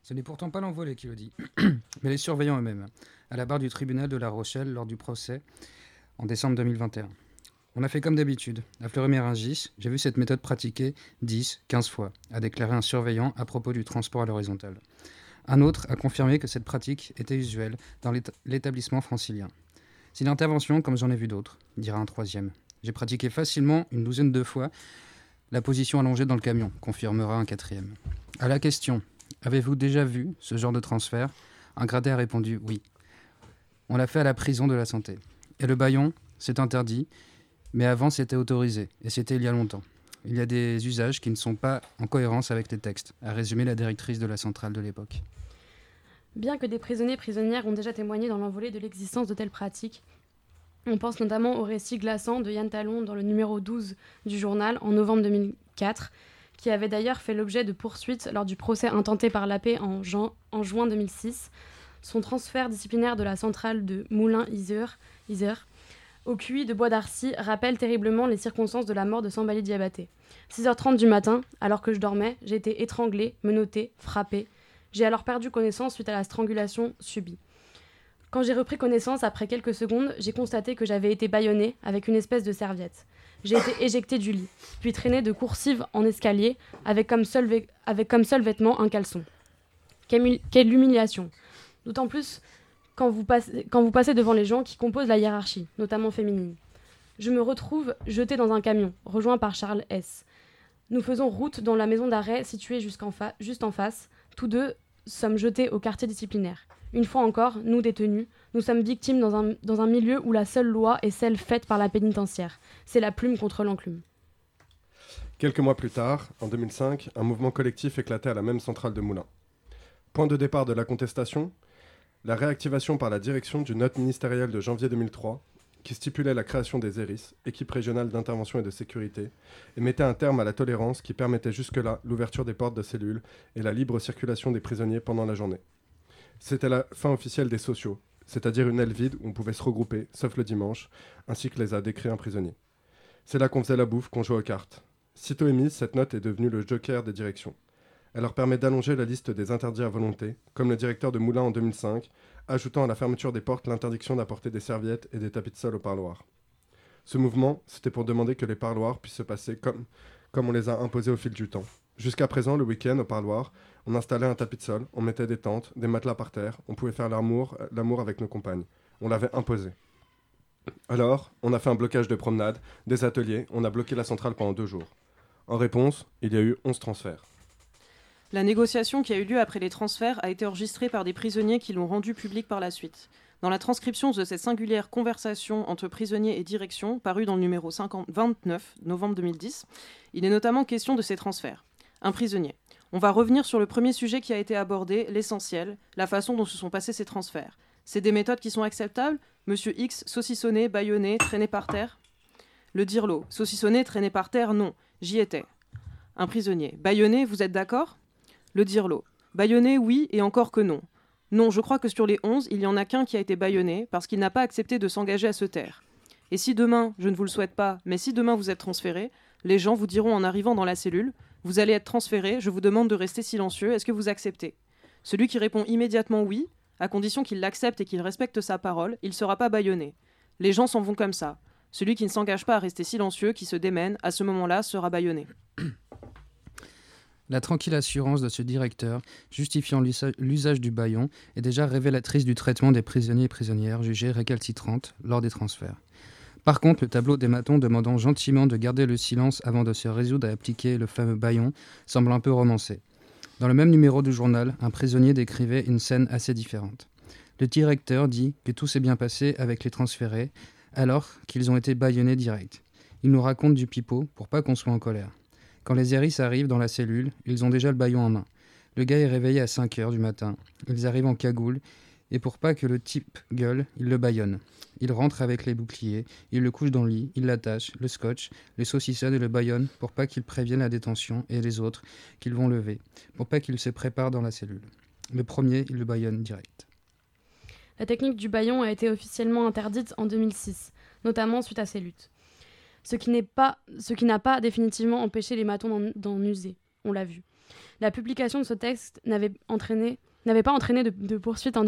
Ce n'est pourtant pas l'envolée qui le dit, mais les surveillants eux-mêmes, à la barre du tribunal de La Rochelle lors du procès en décembre 2021. On a fait comme d'habitude. À Fleury-Méringis, j'ai vu cette méthode pratiquée 10, 15 fois, a déclaré un surveillant à propos du transport à l'horizontale. Un autre a confirmé que cette pratique était usuelle dans l'éta- l'établissement francilien. C'est une intervention comme j'en ai vu d'autres, dira un troisième. J'ai pratiqué facilement une douzaine de fois la position allongée dans le camion, confirmera un quatrième. À la question Avez-vous déjà vu ce genre de transfert? Un gradé a répondu oui. On l'a fait à la prison de la santé. Et le baillon, c'est interdit, mais avant c'était autorisé, et c'était il y a longtemps. Il y a des usages qui ne sont pas en cohérence avec les textes, a résumé la directrice de la centrale de l'époque. Bien que des prisonniers prisonnières ont déjà témoigné dans l'envolée de l'existence de telles pratiques, on pense notamment au récit glaçant de Yann Talon dans le numéro 12 du journal en novembre 2004, qui avait d'ailleurs fait l'objet de poursuites lors du procès intenté par la paix en, juin 2006. Son transfert disciplinaire de la centrale de Moulins-Isère Isère, au QI de Bois d'Arcy rappelle terriblement les circonstances de la mort de Sambali Diabaté. 6h30 du matin, alors que je dormais, j'ai été étranglée, menottée, frappée. J'ai alors perdu connaissance suite à la strangulation subie. Quand j'ai repris connaissance après quelques secondes, j'ai constaté que j'avais été bâillonnée avec une espèce de serviette. J'ai été éjectée du lit, puis traînée de coursive en escalier avec comme seul, avec comme seul vêtement un caleçon. Quelle, humi- quelle humiliation D'autant plus quand vous, passez, quand vous passez devant les gens qui composent la hiérarchie, notamment féminine. Je me retrouve jetée dans un camion, rejoint par Charles S. Nous faisons route dans la maison d'arrêt située juste en face. Tous deux sommes jetés au quartier disciplinaire. Une fois encore, nous détenus, nous sommes victimes dans un, milieu où la seule loi est celle faite par la pénitentiaire. C'est la plume contre l'enclume. Quelques mois plus tard, en 2005, un mouvement collectif éclatait à la même centrale de Moulins. Point de départ de la contestation, la réactivation par la direction d'une note ministérielle de janvier 2003 qui stipulait la création des ERIS, équipes régionales d'intervention et de sécurité, et mettait un terme à la tolérance qui permettait jusque-là l'ouverture des portes de cellules et la libre circulation des prisonniers pendant la journée. C'était la fin officielle des sociaux, c'est-à-dire une aile vide où on pouvait se regrouper, sauf le dimanche, ainsi que les a décrits un prisonnier. C'est là qu'on faisait la bouffe, qu'on jouait aux cartes. Sitôt émise, cette note est devenue le joker des directions. Elle leur permet d'allonger la liste des interdits à volonté, comme le directeur de Moulin en 2005, ajoutant à la fermeture des portes l'interdiction d'apporter des serviettes et des tapis de sol au parloir. Ce mouvement, c'était pour demander que les parloirs puissent se passer comme, on les a imposés au fil du temps. Jusqu'à présent, le week-end, au parloir, on installait un tapis de sol, on mettait des tentes, des matelas par terre, on pouvait faire l'amour, l'amour avec nos compagnes. On l'avait imposé. Alors, on a fait un blocage de promenade, des ateliers, on a bloqué la centrale pendant deux jours. En réponse, il y a eu 11 transferts. La négociation qui a eu lieu après les transferts a été enregistrée par des prisonniers qui l'ont rendue publique par la suite. Dans la transcription de cette singulière conversation entre prisonniers et direction, parue dans le numéro 50 29 novembre 2010, il est notamment question de ces transferts. Un prisonnier. On va revenir sur le premier sujet qui a été abordé, l'essentiel, la façon dont se sont passés ces transferts. C'est des méthodes qui sont acceptables? Monsieur X, saucissonné, bâillonné, traîné par terre? Le dirlo. Saucissonné, traîné par terre, non. J'y étais. Un prisonnier. Bâillonné, vous êtes d'accord? Le dirlo. Bâillonné, oui, et encore que non. Non, je crois que sur les 11, il n'y en a qu'un qui a été bâillonné parce qu'il n'a pas accepté de s'engager à se taire. Et si demain, je ne vous le souhaite pas, mais si demain vous êtes transféré, les gens vous diront en arrivant dans la cellule Vous allez être transféré, je vous demande de rester silencieux, est-ce que vous acceptez? Celui qui répond immédiatement oui, à condition qu'il l'accepte et qu'il respecte sa parole, il ne sera pas bâillonné. Les gens s'en vont comme ça. Celui qui ne s'engage pas à rester silencieux, qui se démène, à ce moment-là, sera bâillonné. La tranquille assurance de ce directeur, justifiant l'usa- l'usage du baillon, est déjà révélatrice du traitement des prisonniers et prisonnières jugés récalcitrantes lors des transferts. Par contre, le tableau des matons demandant gentiment de garder le silence avant de se résoudre à appliquer le fameux baillon semble un peu romancé. Dans le même numéro du journal, un prisonnier décrivait une scène assez différente. Le directeur dit que tout s'est bien passé avec les transférés, alors qu'ils ont été bâillonnés direct. Il nous raconte du pipeau pour pas qu'on soit en colère. Quand les hérisses arrivent dans la cellule, ils ont déjà le baillon en main. Le gars est réveillé à 5 heures du matin. Ils arrivent en cagoule, et pour pas que le type gueule, ils le bâillonnent. Il rentre avec les boucliers, il le couche dans le lit, il l'attache, le scotch, le saucissonne et le bâillonne pour pas qu'il prévienne la détention et les autres qu'ils vont lever, pour pas qu'il se prépare dans la cellule. Le premier, il le bâillonne direct. La technique du baillon a été officiellement interdite en 2006, notamment suite à ces luttes. Ce qui n'a pas définitivement empêché les matons d'en- user, on l'a vu. La publication de ce texte n'avait entraîné n'avait pas entraîné de, de poursuite en,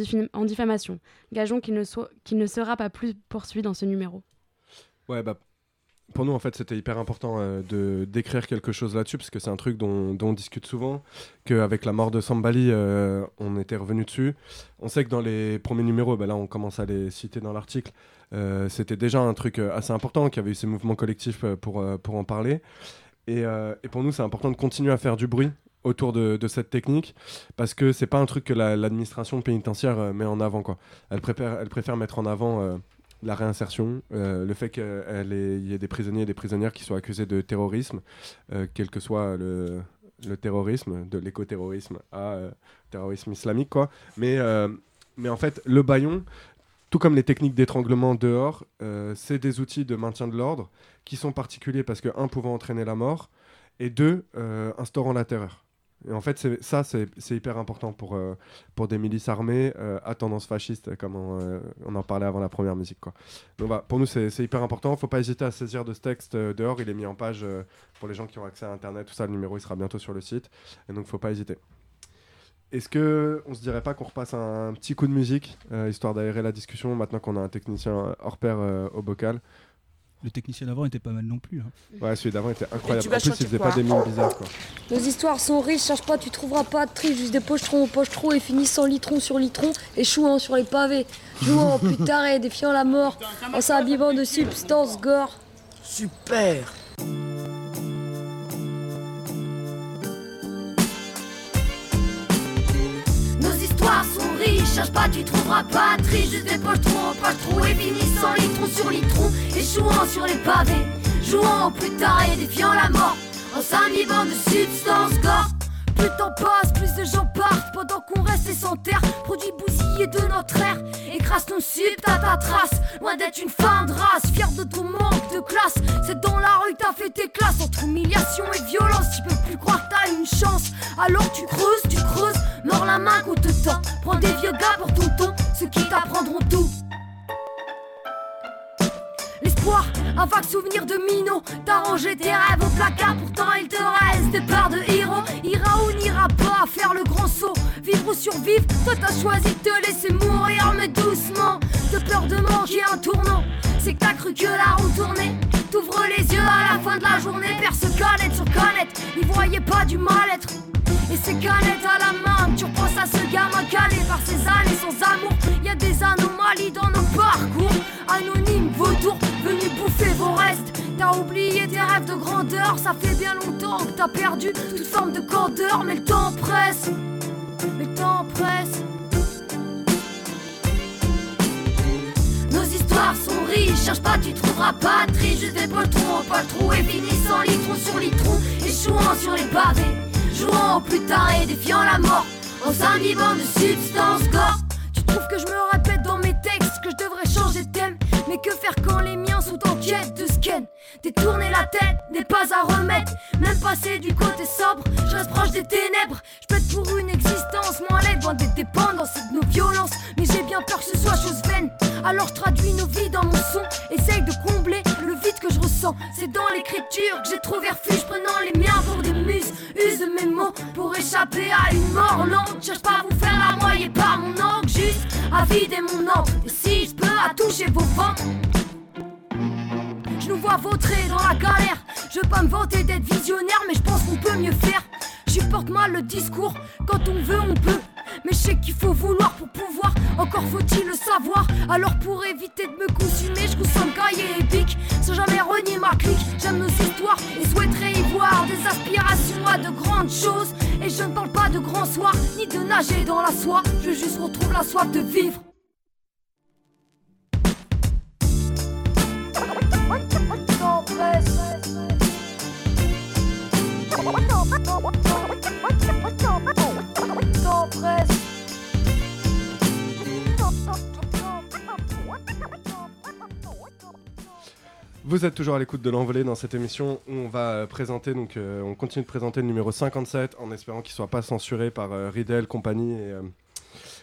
diffamation. Gageons qu'il ne, ne sera pas plus poursuivi dans ce numéro. Ouais, bah, pour nous, en fait, c'était hyper important euh, de d'écrire quelque chose là-dessus, parce que c'est un truc dont, dont on discute souvent, qu'avec la mort de Sambali, euh, on était revenu dessus. On sait que dans les premiers numéros, bah là, on commence à les citer dans l'article, euh, c'était déjà un truc euh, assez important, qu'il y avait eu ces mouvements collectifs euh, pour, pour en parler. Et, et pour nous, c'est important de continuer à faire du bruit autour de, de cette technique, parce que c'est pas un truc que la- l'administration pénitentiaire met en avant. Quoi. Elle, préfère, elle préfère mettre en avant la réinsertion, le fait qu'il y ait des prisonniers et des prisonnières qui soient accusés de terrorisme, quel que soit le, le terrorisme, de l'écoterrorisme à euh, terrorisme islamique. Quoi. Mais, mais en fait, le baillon, tout comme les techniques d'étranglement dehors, euh, c'est des outils de maintien de l'ordre qui sont particuliers parce que, un, pouvant entraîner la mort, et deux, euh, instaurant la terreur. Et en fait, ça, c'est hyper important pour, euh, pour des milices armées à tendance fasciste, comme on, en parlait avant la première musique. Quoi. Donc voilà, pour nous, c'est hyper important. faut pas hésiter à saisir de ce texte dehors. Il est mis en page pour les gens qui ont accès à Internet. Tout ça, le numéro, il sera bientôt sur le site. Et donc, faut pas hésiter. Est-ce que on se dirait pas qu'on repasse un, petit coup de musique, euh, histoire d'aérer la discussion, maintenant qu'on a un technicien hors pair euh, au bocal? Le technicien d'avant était pas mal non plus. hein. Ouais, celui d'avant était incroyable. En plus, il faisait quoi pas des mines bizarres. Quoi. Nos histoires sont riches, cherche pas, tu trouveras pas de tri, juste des pochetrons aux pochetrons et finissant litron sur litron, échouant sur les pavés, jouant plus taré, défiant la mort, en s'imbibant de substances gore. Super Sont riches, cherche pas, tu trouveras pas de tri, juste des pochetrons, pochetrons et finissant litron sur litron, échouant sur les pavés, jouant au plus tard et défiant la mort, en s'imbibant de substances gore. Plus le temps passe, plus de gens partent pendant qu'on reste sans terre. Produits bousillés de notre ère, écrase ton sub, t'as ta trace. Loin d'être une fin de race, fier de ton manque de classe. C'est dans la rue que t'as fait tes classes. Entre humiliation et violence, tu peux plus croire que t'as une chance. Alors tu creuses, tu creuses, mords la main qu'on te tend. Prends des vieux gars pour ton ton, ceux qui t'apprendront tout. L'espoir, un vague souvenir de minot. T'as rangé tes rêves au placard, pourtant il te reste des parts de héros. Ira ou n'ira pas faire le grand saut. Vivre ou survivre, toi t'as choisi de te laisser mourir, mais doucement. De peur de manquer un tournant. C'est que t'as cru que la roue tournait. T'ouvres les yeux à la fin de la journée, perce canette sur canette. N'y voyez pas du mal-être. Et ces canettes à la main, tu repenses à ce gamin calé par ses années sans amour. Y a des anomalies dans nos parcours. Anonymes, vautours, venus bouffer vos restes. T'as oublié tes rêves de grandeur, ça fait bien longtemps que t'as perdu toute forme de candeur. Mais le temps presse, mais le temps presse. Nos histoires sont riches, cherche pas, tu trouveras pas juste des pochetrons, pochetrons et finissant litron sur litron, échouant sur les pavés, jouant au plus tard et défiant la mort, en s'imbibant de substances gore. Tu trouves que je me répète dans mes que faire quand les miens sont en quête de scan Détourner la tête n'est pas à remettre, même passer du côté sobre, je reste proche des ténèbres, je être pour une existence moins laide, loin des dépendances et de nos violences, mais j'ai bien peur que ce soit chose vaine. Alors je traduis nos vies dans mon son, essaye de combler le vide que je ressens. C'est dans l'écriture que j'ai trouvé refuge, prenant les miens pour des muses. Use mes mots pour échapper à une mort lente. Cherche pas à vous faire la moyer par mon angle, juste à vider mon encre. Et si je peux à toucher vos ventres. Je nous vois vautrer dans la galère. Je veux pas me vanter d'être visionnaire, mais je pense qu'on peut mieux faire. Je supporte mal le discours, quand on veut, on peut. Mais je sais qu'il faut vouloir pour pouvoir, encore faut-il le savoir. Alors pour éviter de me consumer, je consomme cahier épique, sans jamais renier ma clique. J'aime nos histoires et souhaiterais y voir des aspirations à de grandes choses. Et je ne parle pas de grands soirs, ni de nager dans la soie. Je veux juste retrouve la soif de vivre. Vous êtes toujours à l'écoute de l'envolée dans cette émission où on va euh, présenter, donc euh, on continue de présenter le numéro 57 en espérant qu'il soit pas censuré par euh, compagnie et, euh,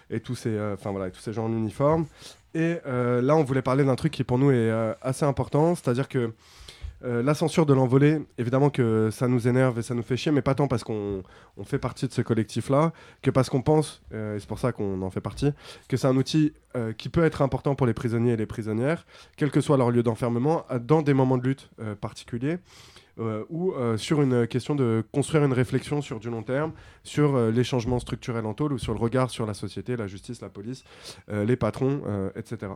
et tous ces, enfin voilà, tous ces gens en uniforme. Et là, on voulait parler d'un truc qui pour nous est assez important, c'est-à-dire que Euh, la censure de l'envolée, évidemment que ça nous énerve et ça nous fait chier, mais pas tant parce qu'on on fait partie de ce collectif-là, que parce qu'on pense, euh, et c'est pour ça qu'on en fait partie, que c'est un outil euh, qui peut être important pour les prisonniers et les prisonnières, quel que soit leur lieu d'enfermement, dans des moments de lutte particuliers. Euh, ou euh, sur une question de construire une réflexion sur du long terme, sur euh, les changements structurels en tôle ou sur le regard sur la société, la justice, la police, euh, les patrons, etc.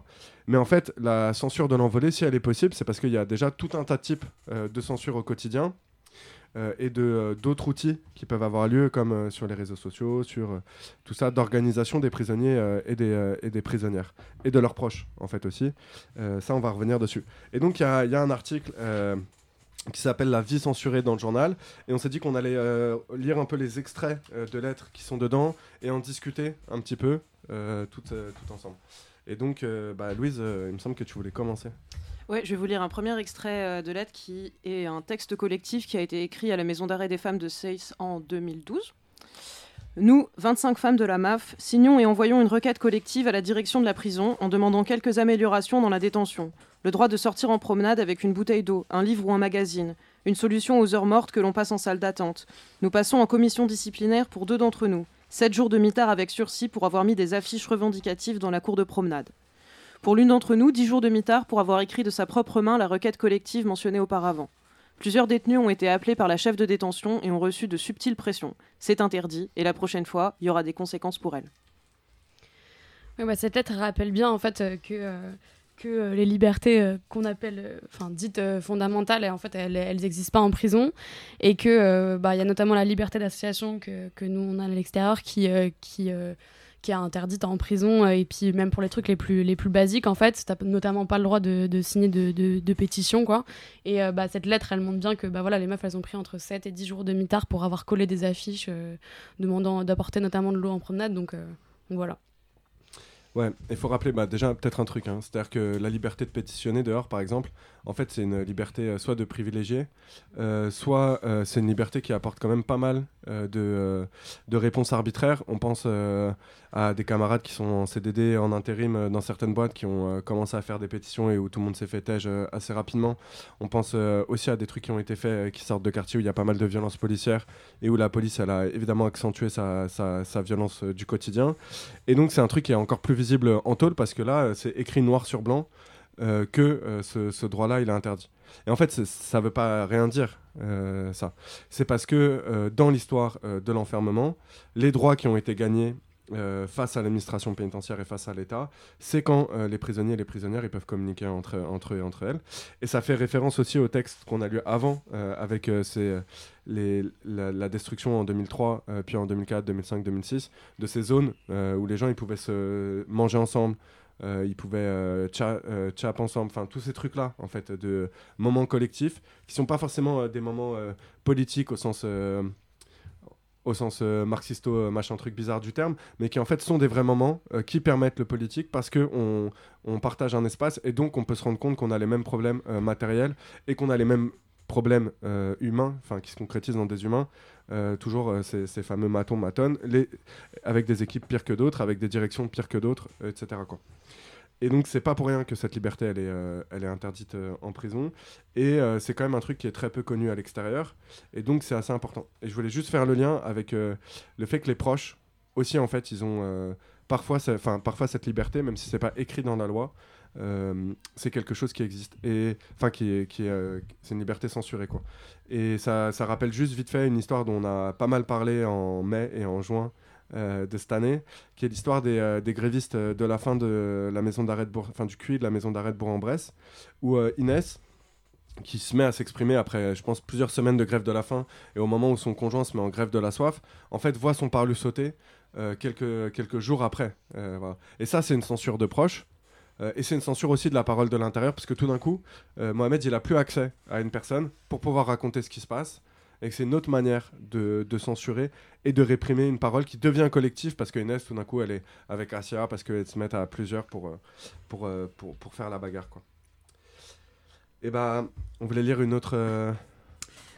Mais en fait, la censure de l'envolée, si elle est possible, c'est parce qu'il y a déjà tout un tas de types de censure au quotidien et de, d'autres outils qui peuvent avoir lieu, comme sur les réseaux sociaux, sur tout ça, d'organisation des prisonniers et, des, et des prisonnières, et de leurs proches, en fait aussi. Ça, on va revenir dessus. Et donc, il y a, un article qui s'appelle La vie censurée dans le journal, et on s'est dit qu'on allait euh, lire un peu les extraits euh, de lettres qui sont dedans, et en discuter un petit peu, euh, tout, tout ensemble. Et donc, bah, Louise, il me semble que tu voulais commencer. Ouais, je vais vous lire un premier extrait de lettre qui est un texte collectif qui a été écrit à la Maison d'arrêt des femmes de Seyss en 2012. Nous, 25 femmes de la MAF, signons et envoyons une requête collective à la direction de la prison en demandant quelques améliorations dans la détention. Le droit de sortir en promenade avec une bouteille d'eau, un livre ou un magazine, une solution aux heures mortes que l'on passe en salle d'attente. Nous passons en commission disciplinaire pour deux d'entre nous. 7 jours de mitard avec sursis pour avoir mis des affiches revendicatives dans la cour de promenade. Pour l'une d'entre nous, 10 jours de mitard pour avoir écrit de sa propre main la requête collective mentionnée auparavant. Plusieurs détenus ont été appelés par la chef de détention et ont reçu de subtiles pressions. C'est interdit et la prochaine fois, il y aura des conséquences pour elles. Ouais, bah, cette lettre rappelle bien en fait euh, que, euh, que euh, les libertés qu'on appelle enfin dites fondamentales en fait elles n'existent pas en prison et que bah il y a notamment la liberté d'association que, que nous on a à l'extérieur qui qui qui est interdite en prison euh, et puis même pour les trucs les plus les plus basiques en fait t'as notamment pas le droit de, signer de, de, de pétition quoi. Et euh, bah cette lettre elle montre bien que bah voilà les meufs elles ont pris entre 7 et 10 jours de mitard pour avoir collé des affiches euh, demandant d'apporter notamment de l'eau en promenade donc, donc voilà. Ouais, il faut rappeler bah, déjà peut-être un truc, hein, c'est-à-dire que la liberté de pétitionner dehors, par exemple, en fait, c'est une liberté euh, soit de privilégié, euh, soit euh, c'est une liberté qui apporte quand même pas mal de, de réponses arbitraires. On pense à des camarades qui sont en CDD, en intérim dans certaines boîtes, qui ont commencé à faire des pétitions et où tout le monde s'est fait tège assez rapidement. On pense aussi à des trucs qui ont été faits, qui sortent de quartiers où il y a pas mal de violences policières et où la police, elle a évidemment accentué sa, sa, sa violence du quotidien. Et donc, c'est un truc qui est encore plus visible en tôle parce que là, c'est écrit noir sur blanc euh, que euh, ce, droit-là, il est interdit. Et en fait, ça ne veut pas rien dire, euh, ça. C'est parce que dans l'histoire de l'enfermement, les droits qui ont été gagnés face à l'administration pénitentiaire et face à l'État, c'est quand les prisonniers et les prisonnières ils peuvent communiquer entre, eux et entre elles. Et ça fait référence aussi au texte qu'on a lu avant, avec ces, la, la destruction en 2003, euh, puis en 2004, 2005, 2006, de ces zones où les gens ils pouvaient se manger ensemble, euh, ils pouvaient euh, euh, ensemble, enfin tous ces trucs-là, en fait, de moments collectifs, qui sont pas forcément euh, des moments euh, politiques au sens, au sens marxisto, machin truc bizarre du terme, mais qui en fait sont des vrais moments qui permettent le politique parce que on, partage un espace et donc on peut se rendre compte qu'on a les mêmes problèmes matériels et qu'on a les mêmes problèmes euh, humains, enfin qui se concrétisent dans des humains, euh, toujours euh, ces, fameux matons matones, les, avec des équipes pires que d'autres, avec des directions pires que d'autres, etc. Et donc c'est pas pour rien que cette liberté elle est, elle est interdite en prison et c'est quand même un truc qui est très peu connu à l'extérieur et donc c'est assez important. Et je voulais juste faire le lien avec le fait que les proches aussi en fait ils ont parfois, parfois cette liberté même si c'est pas écrit dans la loi. Euh, c'est quelque chose qui existe et enfin qui est, qui est, euh, c'est une liberté censurée quoi et ça, ça rappelle juste vite fait une histoire dont on a pas mal parlé en mai et en juin euh, de cette année, qui est l'histoire des, des grévistes de la fin de la maison d'arrêt de Bourg, enfin du QI de la maison d'arrêt de Bourg-en-Bresse, où Inès, qui se met à s'exprimer après, je pense, plusieurs semaines de grève de la faim, et au moment où son conjoint se met en grève de la soif, en fait, voit son parlu sauter quelques, quelques jours après. Et ça, c'est une censure de proche. Euh, et c'est une censure aussi de la parole de l'intérieur, parce que tout d'un coup, euh, Mohamed, il a plus accès à une personne pour pouvoir raconter ce qui se passe, et que c'est une autre manière de, censurer et de réprimer une parole qui devient collective, parce que Inès, tout d'un coup, elle est avec Asia, parce qu'elles se mettent à plusieurs pour, euh, pour, pour, faire la bagarre. Quoi. Et ben, on voulait lire une autre. euh,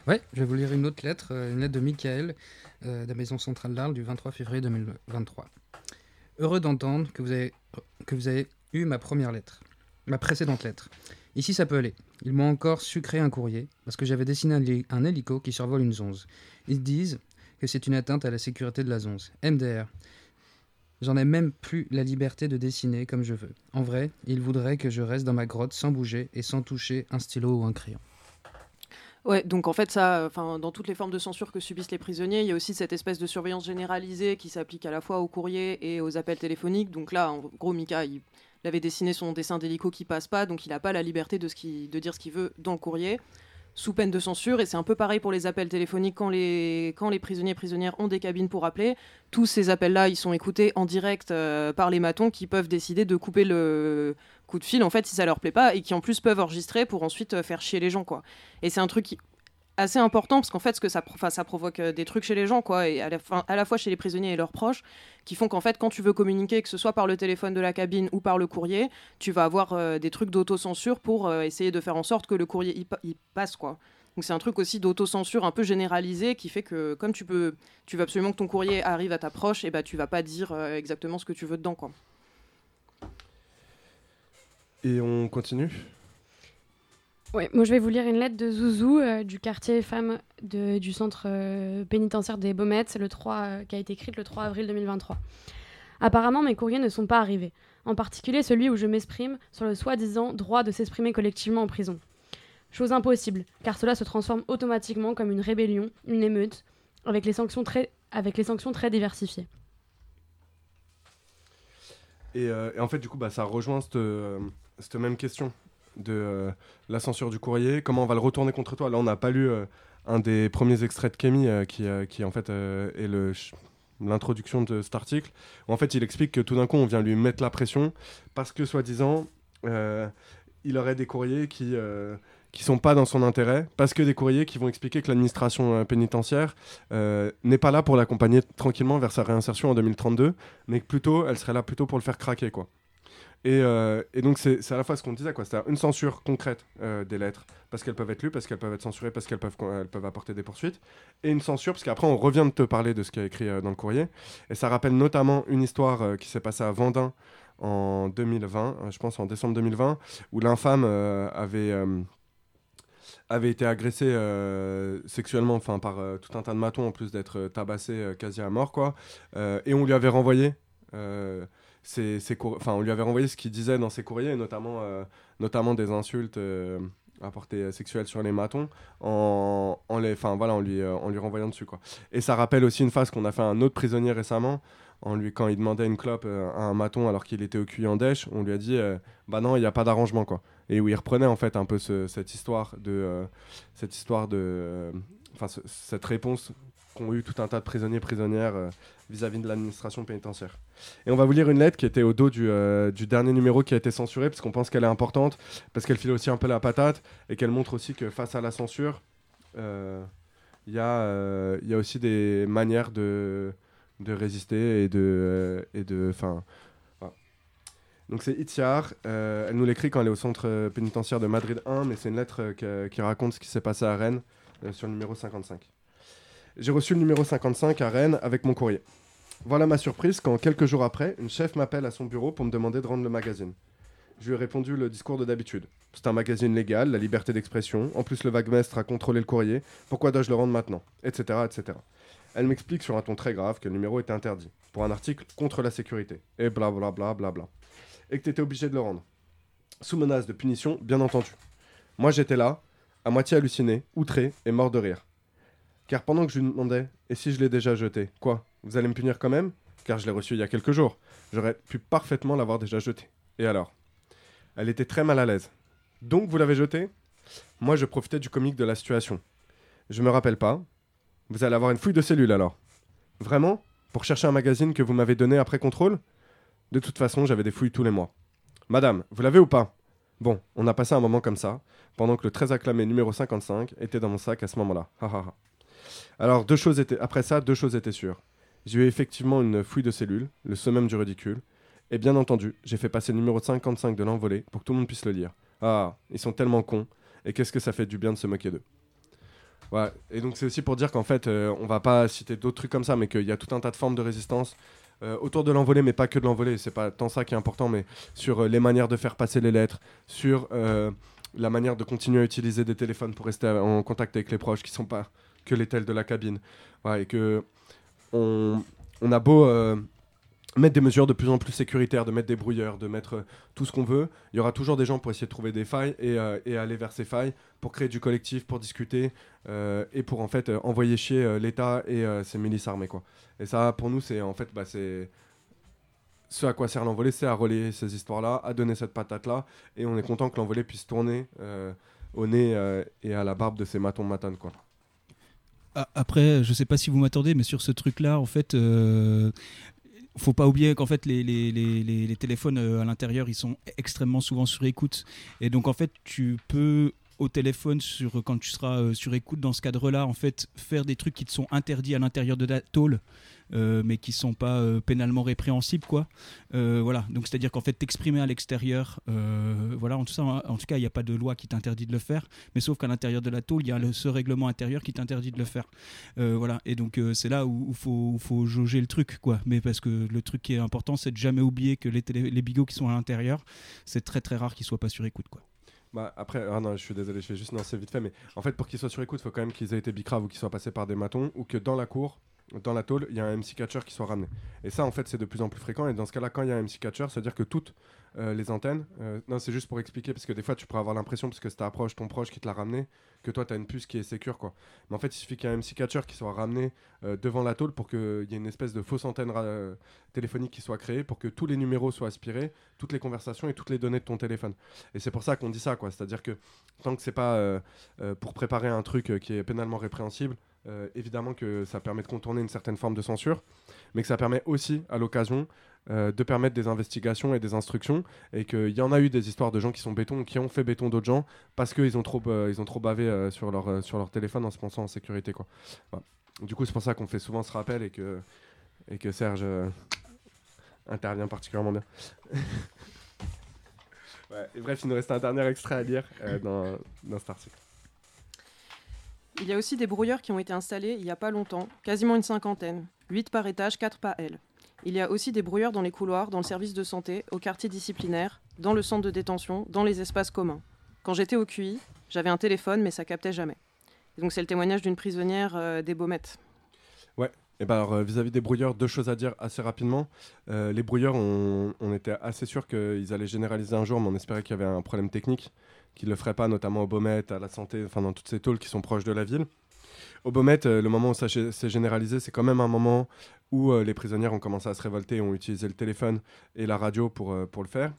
Ouais, je vais vous lire une autre lettre, une lettre de Michael de la Maison Centrale d'Arles du 23 février 2023. Heureux d'entendre que vous avez que vous avez eu ma première lettre, ma précédente lettre. Ici, ça peut aller. Ils m'ont encore sucré un courrier parce que j'avais dessiné un, hé- un hélico qui survole une zonze. Ils disent que c'est une atteinte à la sécurité de la zonze. MDR. J'en ai même plus la liberté de dessiner comme je veux. En vrai, ils voudraient que je reste dans ma grotte sans bouger et sans toucher un stylo ou un crayon. Ouais, donc en fait, ça, enfin, dans toutes les formes de censure que subissent les prisonniers, il y a aussi cette espèce de surveillance généralisée qui s'applique à la fois aux courriers et aux appels téléphoniques. Donc là, en gros, Mika, il, il avait dessiné son dessin d'hélico qui passe pas, donc il n'a pas la liberté de, dire ce qu'il veut dans le courrier, sous peine de censure. Et c'est un peu pareil pour les appels téléphoniques quand les, quand les prisonniers et prisonnières ont des cabines pour appeler. Tous ces appels-là, ils sont écoutés en direct euh, par les matons qui peuvent décider de couper le coup de fil, en fait, si ça leur plaît pas, et qui en plus peuvent enregistrer pour ensuite euh, faire chier les gens. Et c'est un truc qui- assez important parce qu'en fait, que ça, ça provoque euh, des trucs chez les gens, quoi, et à la, fois chez les prisonniers et leurs proches, qui font qu'en fait, quand tu veux communiquer, que ce soit par le téléphone de la cabine ou par le courrier, tu vas avoir euh, des trucs d'autocensure pour euh, essayer de faire en sorte que le courrier y, pa- y passe, quoi. Donc c'est un truc aussi d'autocensure un peu généralisé qui fait que comme tu peux, tu veux absolument que ton courrier arrive à ta proche, et bah tu vas pas dire exactement ce que tu veux dedans, quoi. Et on continue? Ouais, moi je vais vous lire une lettre de Zouzou euh, du quartier femmes du centre euh, pénitentiaire des Baumettes, le 3, euh, qui a été écrite le 3 avril 2023. Apparemment, mes courriers ne sont pas arrivés, en particulier celui où je m'exprime sur le soi-disant droit de s'exprimer collectivement en prison. Chose impossible, car cela se transforme automatiquement comme une rébellion, une émeute, avec les sanctions très, avec les sanctions très diversifiées. Et, euh, en fait, du coup, bah, ça rejoint cette même question de euh, la censure du courrier. Comment on va le retourner contre toi Là, on n'a pas lu euh, un des premiers extraits de Kémy euh, qui, qui, en fait, est l'introduction de cet article. En fait, il explique que tout d'un coup, on vient lui mettre la pression parce que, soi-disant, il aurait des courriers qui. qui sont pas dans son intérêt, parce que des courriers qui vont expliquer que l'administration pénitentiaire n'est pas là pour l'accompagner tranquillement vers sa réinsertion en 2032, mais que plutôt, elle serait là plutôt pour le faire craquer, quoi. Et, euh, et donc, c'est à la fois ce qu'on disait, quoi. C'est une censure concrète euh, des lettres, parce qu'elles peuvent être lues, parce qu'elles peuvent être censurées, parce qu'elles peuvent, elles peuvent apporter des poursuites. Et une censure, parce qu'après, on revient de te parler de ce qui est écrit euh, dans le courrier. Et ça rappelle notamment une histoire qui s'est passée à Vendin en 2020, euh, je pense en décembre 2020, où l'infâme avait. avait été agressé euh, sexuellement enfin par tout un tas de matons en plus d'être euh, tabassé quasi à mort quoi et on lui avait renvoyé ses, ses enfin on lui avait renvoyé ce qu'il disait dans ses courriers notamment euh, notamment des insultes euh, à portée euh, sexuelle sur les matons en, en les enfin voilà en lui euh, lui renvoyant dessus quoi. Et ça rappelle aussi une phase qu'on a fait à un autre prisonnier récemment en lui quand il demandait une clope euh, à un maton alors qu'il était au cul en dèche on lui a dit euh, bah non il n'y a pas d'arrangement quoi et où il reprenait en fait un peu ce- cette histoire de euh, cette histoire de euh, enfin ce- cette réponse qu'ont eu tout un tas de prisonniers prisonnières euh, vis-à-vis de l'administration pénitentiaire. Et on va vous lire une lettre qui était au dos du, euh, du dernier numéro qui a été censuré parce qu'on pense qu'elle est importante, parce qu'elle file aussi un peu la patate et qu'elle montre aussi que face à la censure, euh, il y, y a aussi des manières de, résister et de... et de voilà. Donc c'est Itziar, elle nous l'écrit quand elle est au centre pénitentiaire de Madrid 1, mais c'est une lettre qui raconte ce qui s'est passé à Rennes sur le numéro 55. J'ai reçu le numéro 55 à Rennes avec mon courrier. Voilà ma surprise quand, quelques jours après, une chef m'appelle à son bureau pour me demander de rendre le magazine. Je lui ai répondu le discours de d'habitude. C'est un magazine légal, la liberté d'expression. En plus, le vaguemestre a contrôlé le courrier. Pourquoi dois-je le rendre maintenant? Etc. etc. Elle m'explique sur un ton très grave que le numéro était interdit pour un article contre la sécurité. Et blablabla. Bla bla bla. Et que tu étais obligé de le rendre. Sous menace de punition, bien entendu. Moi, j'étais là, à moitié halluciné, outré et mort de rire. Car pendant que je lui demandais Et si je l'ai déjà jeté Quoi Vous allez me punir quand même? Car je l'ai reçu il y a quelques jours. J'aurais pu parfaitement l'avoir déjà jeté. Et alors? Elle était très mal à l'aise. Donc vous l'avez jeté? Moi, je profitais du comique de la situation. Je me rappelle pas. Vous allez avoir une fouille de cellules alors. Vraiment? Pour chercher un magazine que vous m'avez donné après contrôle? De toute façon, j'avais des fouilles tous les mois. Madame, vous l'avez ou pas? Bon, on a passé un moment comme ça, pendant que le très acclamé numéro 55 était dans mon sac à ce moment-là. Alors, deux choses étaient... après ça, deux choses étaient sûres. J'ai eu effectivement une fouille de cellules, le summum du ridicule, et bien entendu, j'ai fait passer le numéro 55 de l'envolée pour que tout le monde puisse le lire. Ah, ils sont tellement cons, et qu'est-ce que ça fait du bien de se moquer d'eux. Ouais, et donc c'est aussi pour dire qu'en fait, euh, on va pas citer d'autres trucs comme ça, mais qu'il y a tout un tas de formes de résistance euh, autour de l'envolée, mais pas que de l'envolée, c'est pas tant ça qui est important, mais sur euh, les manières de faire passer les lettres, sur euh, la manière de continuer à utiliser des téléphones pour rester en contact avec les proches qui sont pas que les tels de la cabine. Et que on, on a beau euh, mettre des mesures de plus en plus sécuritaires, de mettre des brouilleurs, de mettre euh, tout ce qu'on veut, il y aura toujours des gens pour essayer de trouver des failles et, euh, aller vers ces failles pour créer du collectif, pour discuter et pour en fait envoyer chier l'État et ses milices armées quoi. Et ça pour nous c'est en fait bah, c'est ce à quoi sert l'envolée, c'est à relayer ces histoires-là, à donner cette patate-là, et on est content que l'envolée puisse tourner au nez et à la barbe de ces matons matanes quoi. Après, je sais pas si vous m'attendez, mais sur ce truc-là, en fait, euh, faut pas oublier qu'en fait, les, téléphones euh, à l'intérieur, ils sont extrêmement souvent sur écoute. Et donc, en fait, tu peux au téléphone sur quand tu seras euh, sur écoute dans ce cadre-là en fait faire des trucs qui te sont interdits à l'intérieur de la tôle mais qui sont pas euh, pénalement répréhensibles quoi. Euh, voilà. Donc c'est à dire qu'en fait t'exprimer à l'extérieur euh, voilà. En tout, cas il n'y a pas de loi qui t'interdit de le faire. Mais sauf qu'à l'intérieur de la tôle il y a ce règlement intérieur qui t'interdit de le faire. Euh, voilà. Et donc euh, c'est là où il faut, faut jauger le truc quoi. Mais parce que le truc qui est important c'est de jamais oublier que les, les bigots qui sont à l'intérieur c'est très très rare qu'ils soient pas sur écoute quoi. Bah, après, ah je suis désolé, je vais juste lancer vite fait, mais en fait, pour qu'ils soient sur écoute, il faut quand même qu'ils aient été bicraves ou qu'ils soient passés par des matons ou que dans la cour, dans la tôle, il y a un MC catcher qui soit ramené. Et ça, en fait, c'est de plus en plus fréquent. Et dans ce cas-là, quand il y a un MC catcher, c'est-à-dire que toutes euh, les antennes, euh, non, c'est juste pour expliquer, parce que des fois, tu pourrais avoir l'impression, parce que c'est ta proche, ton proche qui te l'a ramené, que toi, tu as une puce qui est sécure, quoi. Mais en fait, il suffit qu'il y ait un MC catcher qui soit ramené euh, devant la tôle pour qu'il y ait une espèce de fausse antenne téléphonique qui soit créée, pour que tous les numéros soient aspirés, toutes les conversations et toutes les données de ton téléphone. Et c'est pour ça qu'on dit ça, quoi. C'est-à-dire que tant que c'est pas pour préparer un truc qui est pénalement répréhensible, évidemment que ça permet de contourner une certaine forme de censure, mais que ça permet aussi, à l'occasion, euh, de permettre des investigations et des instructions, et qu'il y en a eu des histoires de gens qui sont béton, qui ont fait béton d'autres gens, parce qu'ils ont trop, euh, ils ont trop bavé euh, sur, leur, sur leur téléphone en se pensant en sécurité. Quoi. Du coup, c'est pour ça qu'on fait souvent ce rappel et que, et que Serge intervient particulièrement bien. Et bref, il nous reste un dernier extrait à lire dans, dans cet article. Il y a aussi des brouilleurs qui ont été installés il n'y a pas longtemps, quasiment une cinquantaine, 8 par étage, 4 par aile. Il y a aussi des brouilleurs dans les couloirs, dans le service de santé, au quartier disciplinaire, dans le centre de détention, dans les espaces communs. Quand j'étais au QI, j'avais un téléphone, mais ça captait jamais. Donc c'est le témoignage d'une prisonnière euh, des Baumettes. Ouais. Et ben alors, euh, vis-à-vis des brouilleurs, deux choses à dire assez rapidement. Euh, les brouilleurs, on, était assez sûr qu'ils allaient généraliser un jour, mais on espérait qu'il y avait un problème technique, qu'ils ne le feraient pas, notamment au Baumettes, à la santé, enfin dans toutes ces tôles qui sont proches de la ville. Au Baumettes, euh, le moment où ça s'est généralisé, c'est quand même un moment où euh, les prisonnières ont commencé à se révolter ont utilisé le téléphone et la radio pour, euh, pour le faire.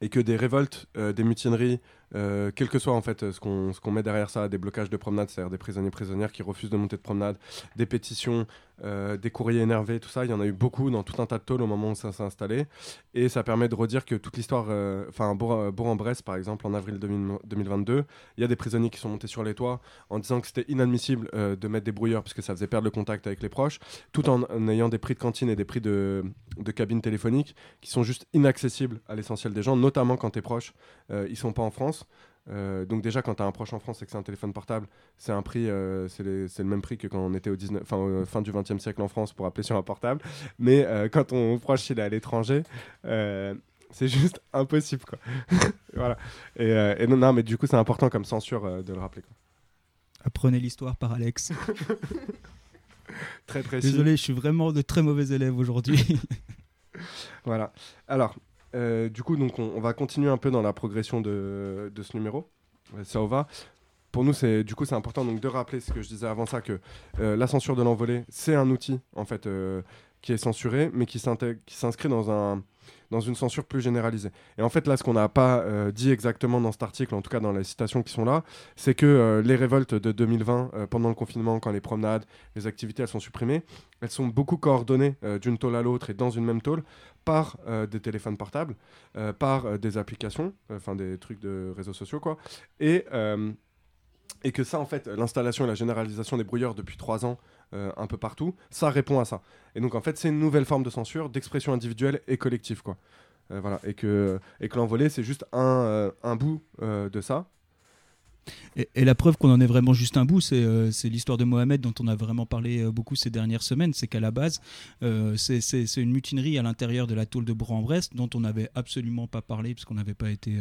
Et que des révoltes, euh, des mutineries, euh, quel que soit en fait euh, ce qu'on met derrière ça, des blocages de promenade, c'est-à-dire des prisonniers prisonnières qui refusent de monter de promenade, des pétitions, euh, des courriers énervés, tout ça, il y en a eu beaucoup dans tout un tas de tôles au moment où ça s'est installé. Et ça permet de redire que toute l'histoire, euh, enfin Bourg- Bourg-en-Bresse par exemple, en avril 2000 2022, il y a des prisonniers qui sont montés sur les toits en disant que c'était inadmissible euh, de mettre des brouilleurs parce que ça faisait perdre le contact avec les proches, tout en, ayant des prix de cantine et des prix de, de cabines téléphoniques qui sont juste inaccessibles à l'essentiel des gens, notamment quand tes proches, euh, ils sont pas en France. Euh, donc déjà quand tu as un proche en France et que c'est un téléphone portable, c'est un prix, euh, c'est les- c'est le même prix que quand on était au 19, enfin, au fin du 20e siècle en France pour appeler sur un portable. Mais euh, quand ton proche il est à l'étranger, euh, c'est juste impossible quoi. voilà. Et, euh, et non, non, mais du coup c'est important comme censure euh, de le rappeler. Quoi. Apprenez l'histoire par Alex. Très précis. Désolé, je suis vraiment de très mauvais élève aujourd'hui. Voilà. Alors, euh, du coup, donc, on, va continuer un peu dans la progression de, ce numéro. Euh, Ça va. Pour nous, c'est du coup, c'est important donc de rappeler ce que je disais avant ça que euh, la censure de l'envolée, c'est un outil en fait qui est censuré, mais qui s'inscrit dans un dans une censure plus généralisée. Et en fait, là, ce qu'on n'a pas euh, dit exactement dans cet article, en tout cas dans les citations qui sont là, c'est que euh, les révoltes de 2020, euh, pendant le confinement, quand les promenades, les activités, elles sont supprimées, elles sont beaucoup coordonnées d'une tôle à l'autre et dans une même tôle par des téléphones portables, par des applications, enfin des trucs de réseaux sociaux, quoi. Et, et que ça, en fait, l'installation et la généralisation des brouilleurs depuis trois ans, euh, un peu partout, ça répond à ça. Et donc, en fait, c'est une nouvelle forme de censure, d'expression individuelle et collective, quoi. Euh, voilà. Et que, et que l'envolée, c'est juste un, euh, un bout de ça. Et, la preuve qu'on en est vraiment juste un bout, c'est euh, l'histoire de Mohamed dont on a vraiment parlé euh, beaucoup ces dernières semaines. C'est qu'à la base, euh, c'est- une mutinerie à l'intérieur de la tôle de Bourg-en-Bresse dont on n'avait absolument pas parlé parce qu'on n'avait pas été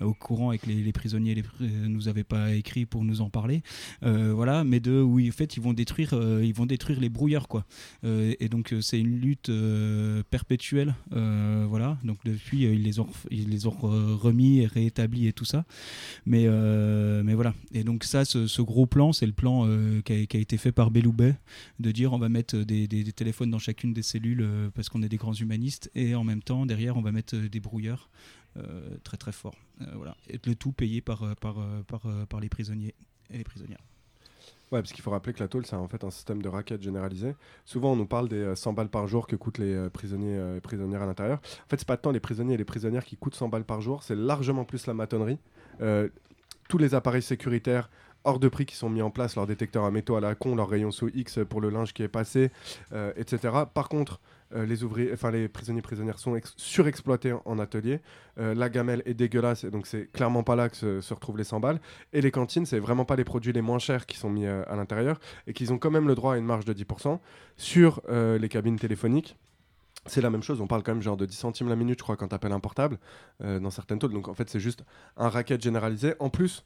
au courant et que les, les prisonniers euh, nous avaient pas écrit pour nous en parler. Voilà, mais de oui, en fait, ils vont détruire, ils vont détruire les brouilleurs quoi. Et donc c'est une lutte perpétuelle. voilà, donc depuis ils les ont, ils les ont re- remis et réétablis et tout ça. Mais, mais voilà. Et donc ça, ce, gros plan, c'est le plan euh, qui, a, été fait par Belloubet, de dire on va mettre des, téléphones dans chacune des cellules euh, parce qu'on est des grands humanistes, et en même temps, derrière, on va mettre euh, des brouilleurs très très forts. Voilà. Et le tout payé par, par, par, par les prisonniers et les prisonnières. Ouais, parce qu'il faut rappeler que la tôle, c'est en fait un système de racket généralisé. Souvent, on nous parle des euh, 100 balles par jour que coûtent les prisonniers et prisonnières à l'intérieur. En fait, c'est pas tant les prisonniers et les prisonnières qui coûtent 100 balles par jour, c'est largement plus la matonnerie. Tous les appareils sécuritaires hors de prix qui sont mis en place, leurs détecteurs à métaux à la con, leurs rayons sous X pour le linge qui est passé, euh, etc. Par contre, euh, les ouvriers, enfin les prisonniers prisonnières sont ex- surexploités en, atelier. Euh, la gamelle est dégueulasse donc c'est clairement pas là que se, retrouvent les 100 balles. Et les cantines, c'est vraiment pas les produits les moins chers qui sont mis à l'intérieur et qu'ils ont quand même le droit à une marge de 10% sur les cabines téléphoniques. C'est la même chose, on parle quand même genre de 10 centimes la minute, je crois, quand tu appelles un portable euh, dans certaines tôles. Donc en fait, c'est juste un racket généralisé. En plus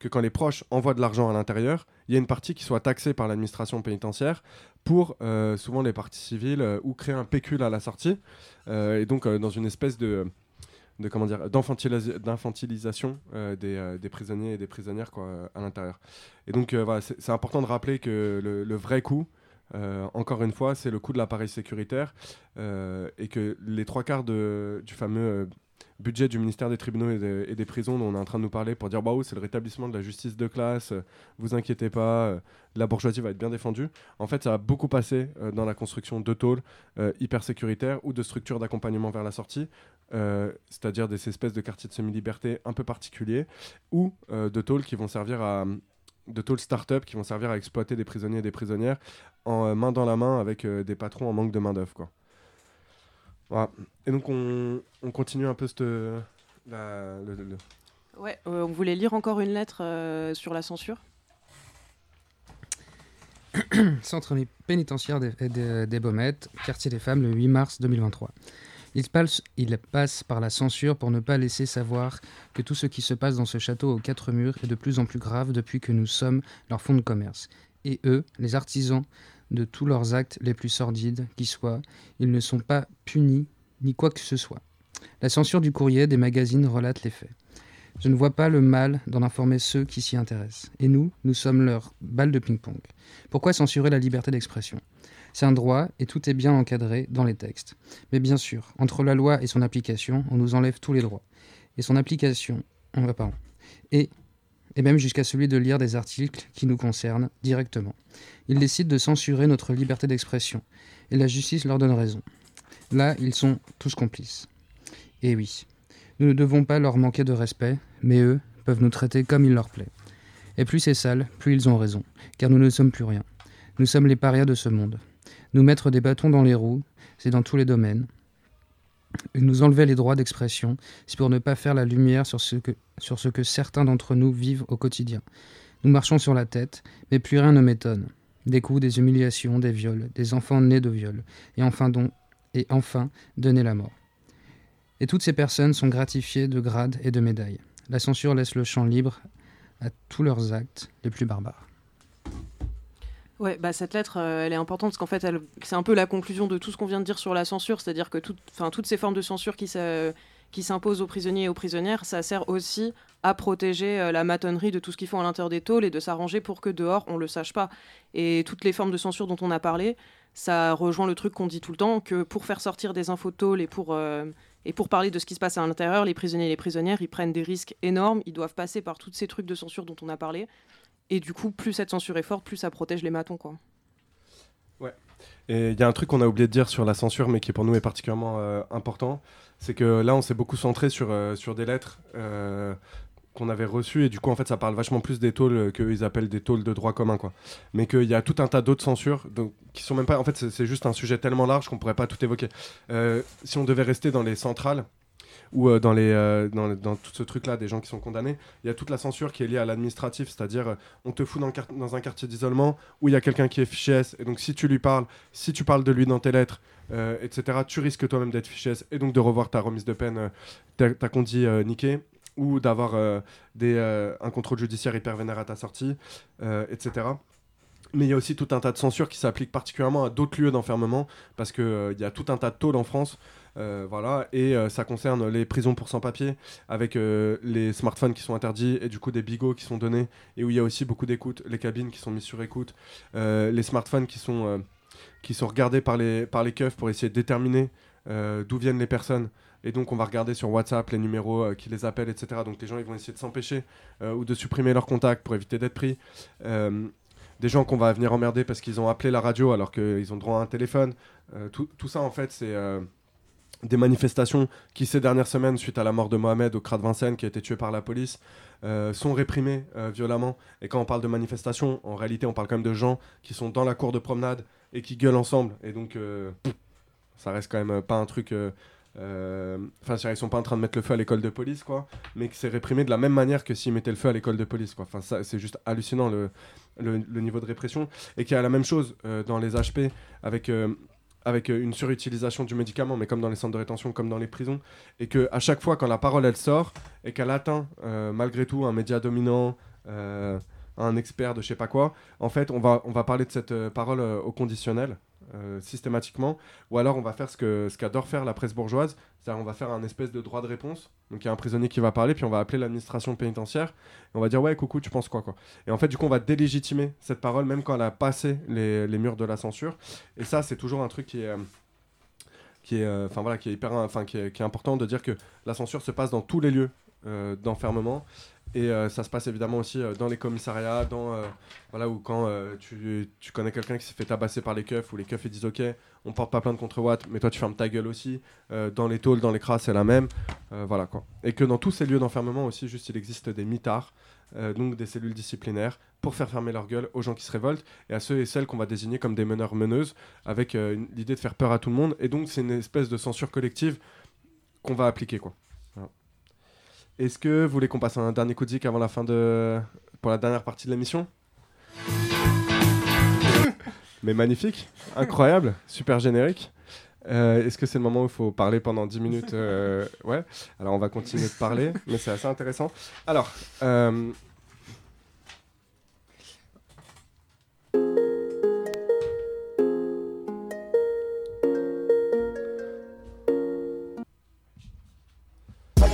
que quand les proches envoient de l'argent à l'intérieur, il y a une partie qui soit taxée par l'administration pénitentiaire pour euh, souvent les parties civiles euh, ou créer un pécule à la sortie. Et donc dans une espèce de de comment dire d'infantilisation des, des prisonniers et des prisonnières quoi, à l'intérieur. Et donc voilà, c'est c'est important de rappeler que le, le vrai coût, euh, encore une fois, c'est le coût de l'appareil sécuritaire euh, et que les trois quarts du fameux euh, budget du ministère des tribunaux et, des- prisons dont on est en train de nous parler pour dire waouh c'est le rétablissement de la justice de classe, vous inquiétez pas, la bourgeoisie va être bien défendue. En fait, ça a beaucoup passé dans la construction de tôles hyper sécuritaires ou de structures d'accompagnement vers la sortie, c'est-à-dire des espèces de quartiers de semi-liberté un peu particuliers ou de tôles qui vont servir à de tôles start-up qui vont servir à exploiter des prisonniers et des prisonnières en euh, main dans la main avec euh, des patrons en manque de main d'œuvre quoi. Voilà. Et donc on, on continue un peu cette, la- le- le- Ouais, euh, on voulait lire encore une lettre euh, sur la censure. Centre pénitentiaire des, des, des Baumettes, quartier des femmes, le 8 mars 2023. Il passe, il passe par la censure pour ne pas laisser savoir que tout ce qui se passe dans ce château aux quatre murs est de plus en plus grave depuis que nous sommes leur fonds de commerce. Et eux, les artisans de tous leurs actes les plus sordides qui soient, ils ne sont pas punis ni quoi que ce soit. La censure du courrier des magazines relate les faits. Je ne vois pas le mal d'en informer ceux qui s'y intéressent. Et nous, nous sommes leur balle de ping-pong. Pourquoi censurer la liberté d'expression? C'est un droit et tout est bien encadré dans les textes. Mais bien sûr, entre la loi et son application, on nous enlève tous les droits. Et son application, on va pas. Et, et même jusqu'à celui de lire des articles qui nous concernent directement. Ils décident de censurer notre liberté d'expression. Et la justice leur donne raison. Là, ils sont tous complices. Et oui, nous ne devons pas leur manquer de respect, mais eux peuvent nous traiter comme il leur plaît. Et plus c'est sale, plus ils ont raison, car nous ne sommes plus rien. Nous sommes les parias de ce monde. Nous mettre des bâtons dans les roues, c'est dans tous les domaines. Nous enlever les droits d'expression, c'est pour ne pas faire la lumière sur ce, que, sur ce que certains d'entre nous vivent au quotidien. Nous marchons sur la tête, mais plus rien ne m'étonne. Des coups, des humiliations, des viols, des enfants nés de viols, et enfin, don, et enfin donner la mort. Et toutes ces personnes sont gratifiées de grades et de médailles. La censure laisse le champ libre à tous leurs actes les plus barbares. Ouais, bah cette lettre, euh, elle est importante parce qu'en fait, c'est un peu la conclusion de tout ce qu'on vient de dire sur la censure, c'est-à-dire que toutes ces formes de censure qui, s'imposent aux prisonniers et aux prisonnières, ça sert aussi à protéger euh, la matonnerie de tout ce qu'ils font à l'intérieur des tôles et de s'arranger pour que dehors, on le sache pas. Et toutes les formes de censure dont on a parlé, ça rejoint le truc qu'on dit tout le temps, que pour faire sortir des infos de tôle et pour, euh, et pour parler de ce qui se passe à l'intérieur, les prisonniers et les prisonnières, ils prennent des risques énormes, ils doivent passer par tous ces trucs de censure dont on a parlé. Et du coup, plus cette censure est forte, plus ça protège les matons, quoi. Et il y a un truc qu'on a oublié de dire sur la censure, mais qui pour nous est particulièrement euh, important, c'est que là, on s'est beaucoup centré sur, euh, sur des lettres euh, qu'on avait reçues, et du coup, en fait, ça parle vachement plus des tôles qu'eux, ils appellent des tôles de droit commun, quoi. Mais qu'il y a tout un tas d'autres censures, donc, qui sont même pas... En fait, c'est juste un sujet tellement large qu'on pourrait pas tout évoquer. Si on devait rester dans les centrales, ou euh, dans, les, euh, dans, tout ce truc-là, des gens qui sont condamnés, il y a toute la censure qui est liée à l'administratif, c'est-à-dire euh, on te fout dans, un quartier d'isolement où il y a quelqu'un qui est fiché S, et donc si tu lui parles, si tu parles de lui dans tes lettres, euh, etc., tu risques toi-même d'être fiché S, et donc de revoir ta remise de peine, euh, ta, ta euh, niquée, ou d'avoir euh, euh, un contrôle judiciaire hyper vénère à ta sortie, euh, etc. Mais il y a aussi tout un tas de censures qui s'appliquent particulièrement à d'autres lieux d'enfermement, parce qu'il y a tout un tas de tôles en France, euh, voilà, et euh, ça concerne les prisons pour sans-papiers, avec euh, les smartphones qui sont interdits, et du coup des bigots qui sont donnés, et où il y a aussi beaucoup d'écoute, les cabines qui sont mises sur écoute, euh, les smartphones qui sont, euh, qui sont regardés par les, par les keufs pour essayer de déterminer euh, d'où viennent les personnes. Et donc on va regarder sur WhatsApp les numéros euh, qui les appellent, etc. Donc les gens ils vont essayer de s'empêcher euh, ou de supprimer leurs contacts pour éviter d'être pris. Euh, des gens qu'on va venir emmerder parce qu'ils ont appelé la radio alors qu'ils ont droit à un téléphone. Euh, tout, tout ça en fait c'est euh, des manifestations qui ces dernières semaines suite à la mort de Mohamed au de Vincennes qui a été tué par la police euh, sont réprimées euh, violemment. Et quand on parle de manifestations, en réalité on parle quand même de gens qui sont dans la cour de promenade et qui gueulent ensemble. Et donc euh, ça reste quand même pas un truc. Enfin, ils sont pas en train de mettre le feu à l'école de police, quoi, mais que c'est réprimé de la même manière que s'ils mettaient le feu à l'école de police, quoi. Enfin, c'est juste hallucinant le, niveau de répression. Et qu'il y a la même chose dans les HP avec, avec euh, une surutilisation du médicament, mais comme dans les centres de rétention, comme dans les prisons. Et que à chaque fois, quand la parole elle sort et qu'elle atteint euh, malgré tout un média dominant, euh, un expert de je sais pas quoi, en fait, on va, on va parler de cette parole au conditionnel. systématiquement, ou alors on va faire ce que ce qu'adore faire la presse bourgeoise, on va faire un espèce de droit de réponse. Donc il y a un prisonnier qui va parler, puis on va appeler l'administration pénitentiaire, et on va dire ouais coucou, tu penses quoi quoi? Et en fait du coup on va délégitimer cette parole même quand elle a passé les, murs de la censure. Et ça c'est toujours un truc qui est qui est qui est hyper important de dire que la censure se passe dans tous les lieux euh, d'enfermement et euh, ça se passe évidemment aussi euh, dans les commissariats dans euh, voilà où quand tu, tu connais quelqu'un qui s'est fait tabasser par les keufs ou les keufs ils disent ok on porte pas plainte contre Watt mais toi tu fermes ta gueule aussi. Dans les tôles dans les crasses c'est la même. Voilà quoi. Et que dans tous ces lieux d'enfermement aussi juste il existe des mitards donc des cellules disciplinaires pour faire fermer leur gueule aux gens qui se révoltent et à ceux et celles qu'on va désigner comme des meneurs meneuses avec l'idée de faire peur à tout le monde. Et donc c'est une espèce de censure collective qu'on va appliquer quoi. Est-ce que vous voulez qu'on passe un dernier coup de zik avant la fin de pour la dernière partie de l'émission? Mais magnifique incroyable super générique Euh, Est-ce que c'est le moment où il faut parler pendant 10 minutes euh, Ouais. Alors on va continuer de parler, mais c'est assez intéressant. Alors, euh,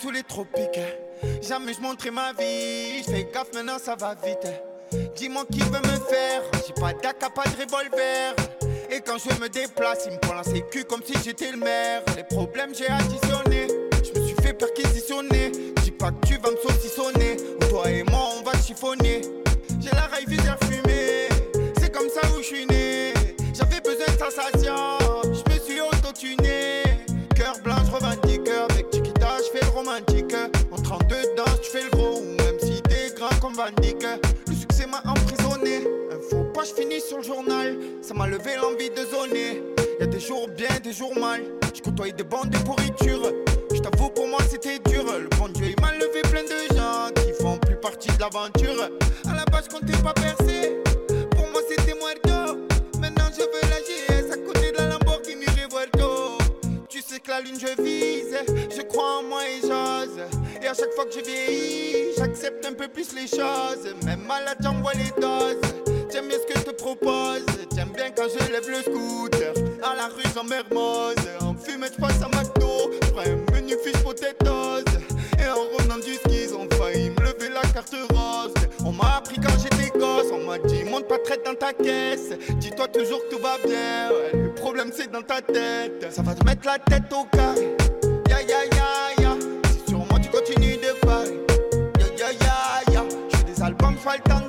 sous les tropiques. Jamais je montrais ma vie. Fais gaffe maintenant, ça va vite. Dis-moi qui veut me faire. J'ai pas d'AK, pas de revolver. Et quand je me déplace, il me prend la sécu comme si j'étais le maire. Les problèmes, j'ai additionné. Je me suis fait perquisitionner. Dis pas que tu vas me saucissonner. Toi et moi, on va chiffonner. L'envie de zoner. Y a des jours bien, des jours mal. Je côtoie des bandes de pourriture. Je t'avoue, pour moi c'était dur. Le bon Dieu, il m'a levé plein de gens qui font plus partie de l'aventure. À la base, je pas percer. Pour moi, c'était muerto. Maintenant, je veux la GS à côté de la Lamborghini Revuelto. Tu sais que la lune, je vise. Je crois en moi et j'ose. Et à chaque fois que je vieillis, j'accepte un peu plus les choses. Même malade, j'envoie les doses. J'aime bien ce que je te propose. Quand je lève le scooter. À la rue, j'en mermose. En fumette, je passe à McDo. Je prends un menu fiche potatoes. Et en revenant du ski, ils ont failli me lever la carte rose. On m'a appris quand j'étais gosse. On m'a dit, monte pas traite dans ta caisse. Dis-toi toujours que tout va bien. Le problème, c'est dans ta tête. Ça va te mettre la tête au carré. Ya ya ya ya. Si moi tu continues de parler. Ya ya ya ya. J'ai des albums, temps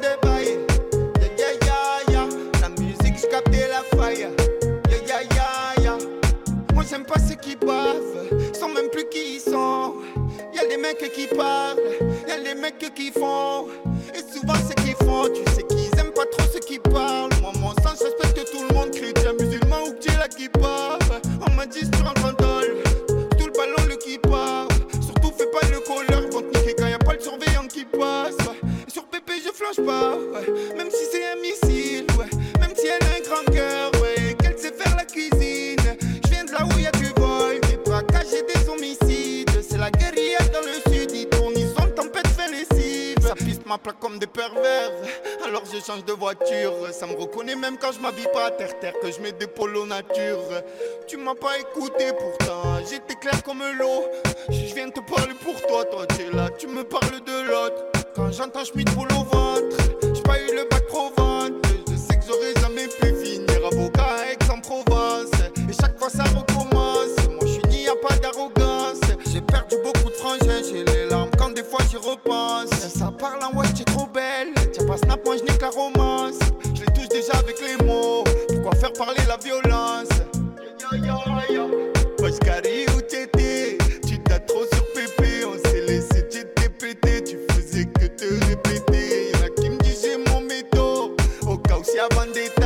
Ya ya ya ya. Moi j'aime pas ceux qui bavent, sans même plus qui ils sont. Y'a des mecs qui parlent, y'a des mecs qui font. Et souvent ceux qui font, tu sais qu'ils aiment pas trop ceux qui parlent. Moi mon sens, je respecte tout le monde, chrétien, musulman ou que là qui parle. On m'a dit rentres en dol, tout le ballon le qui part. Surtout fais pas le colleur, vont te niquer quand y a pas le surveillant qui passe. sur pépé je flanche pas, même si c'est un missile, a un grand cœur, ouais. qu'elle sait faire la cuisine. Je viens de là où y a du vol, des braquages et des homicides. C'est la guérilla dans le sud, ils tournent, ils sont tempête, fait lessive. Ça piste ma plaque comme des pervers, alors je change de voiture. Ça me reconnaît même quand je m'habille pas à terre-terre, que je mets des polos nature. Tu m'as pas écouté pourtant, j'étais clair comme l'eau. Je viens te parler pour toi, toi t'es là, tu me parles de l'autre. Quand j'entends Schmitt pour au ventre, j'ai pas eu le bac pro que j'aurais jamais pu finir avocat à Aix-en-Provence. Et chaque fois ça recommence. Moi je suis ni à pas d'arrogance. J'ai perdu beaucoup de frangins, j'ai les larmes quand des fois j'y repense. Ça parle en ouais, t'es trop belle. Tiens pas snap, moi je n'ai la romance. Je les touche déjà avec les mots. Pourquoi faire parler la violence? Ya, ya, ya. Oscari, où t'étais? Tu t'as trop a vendetta.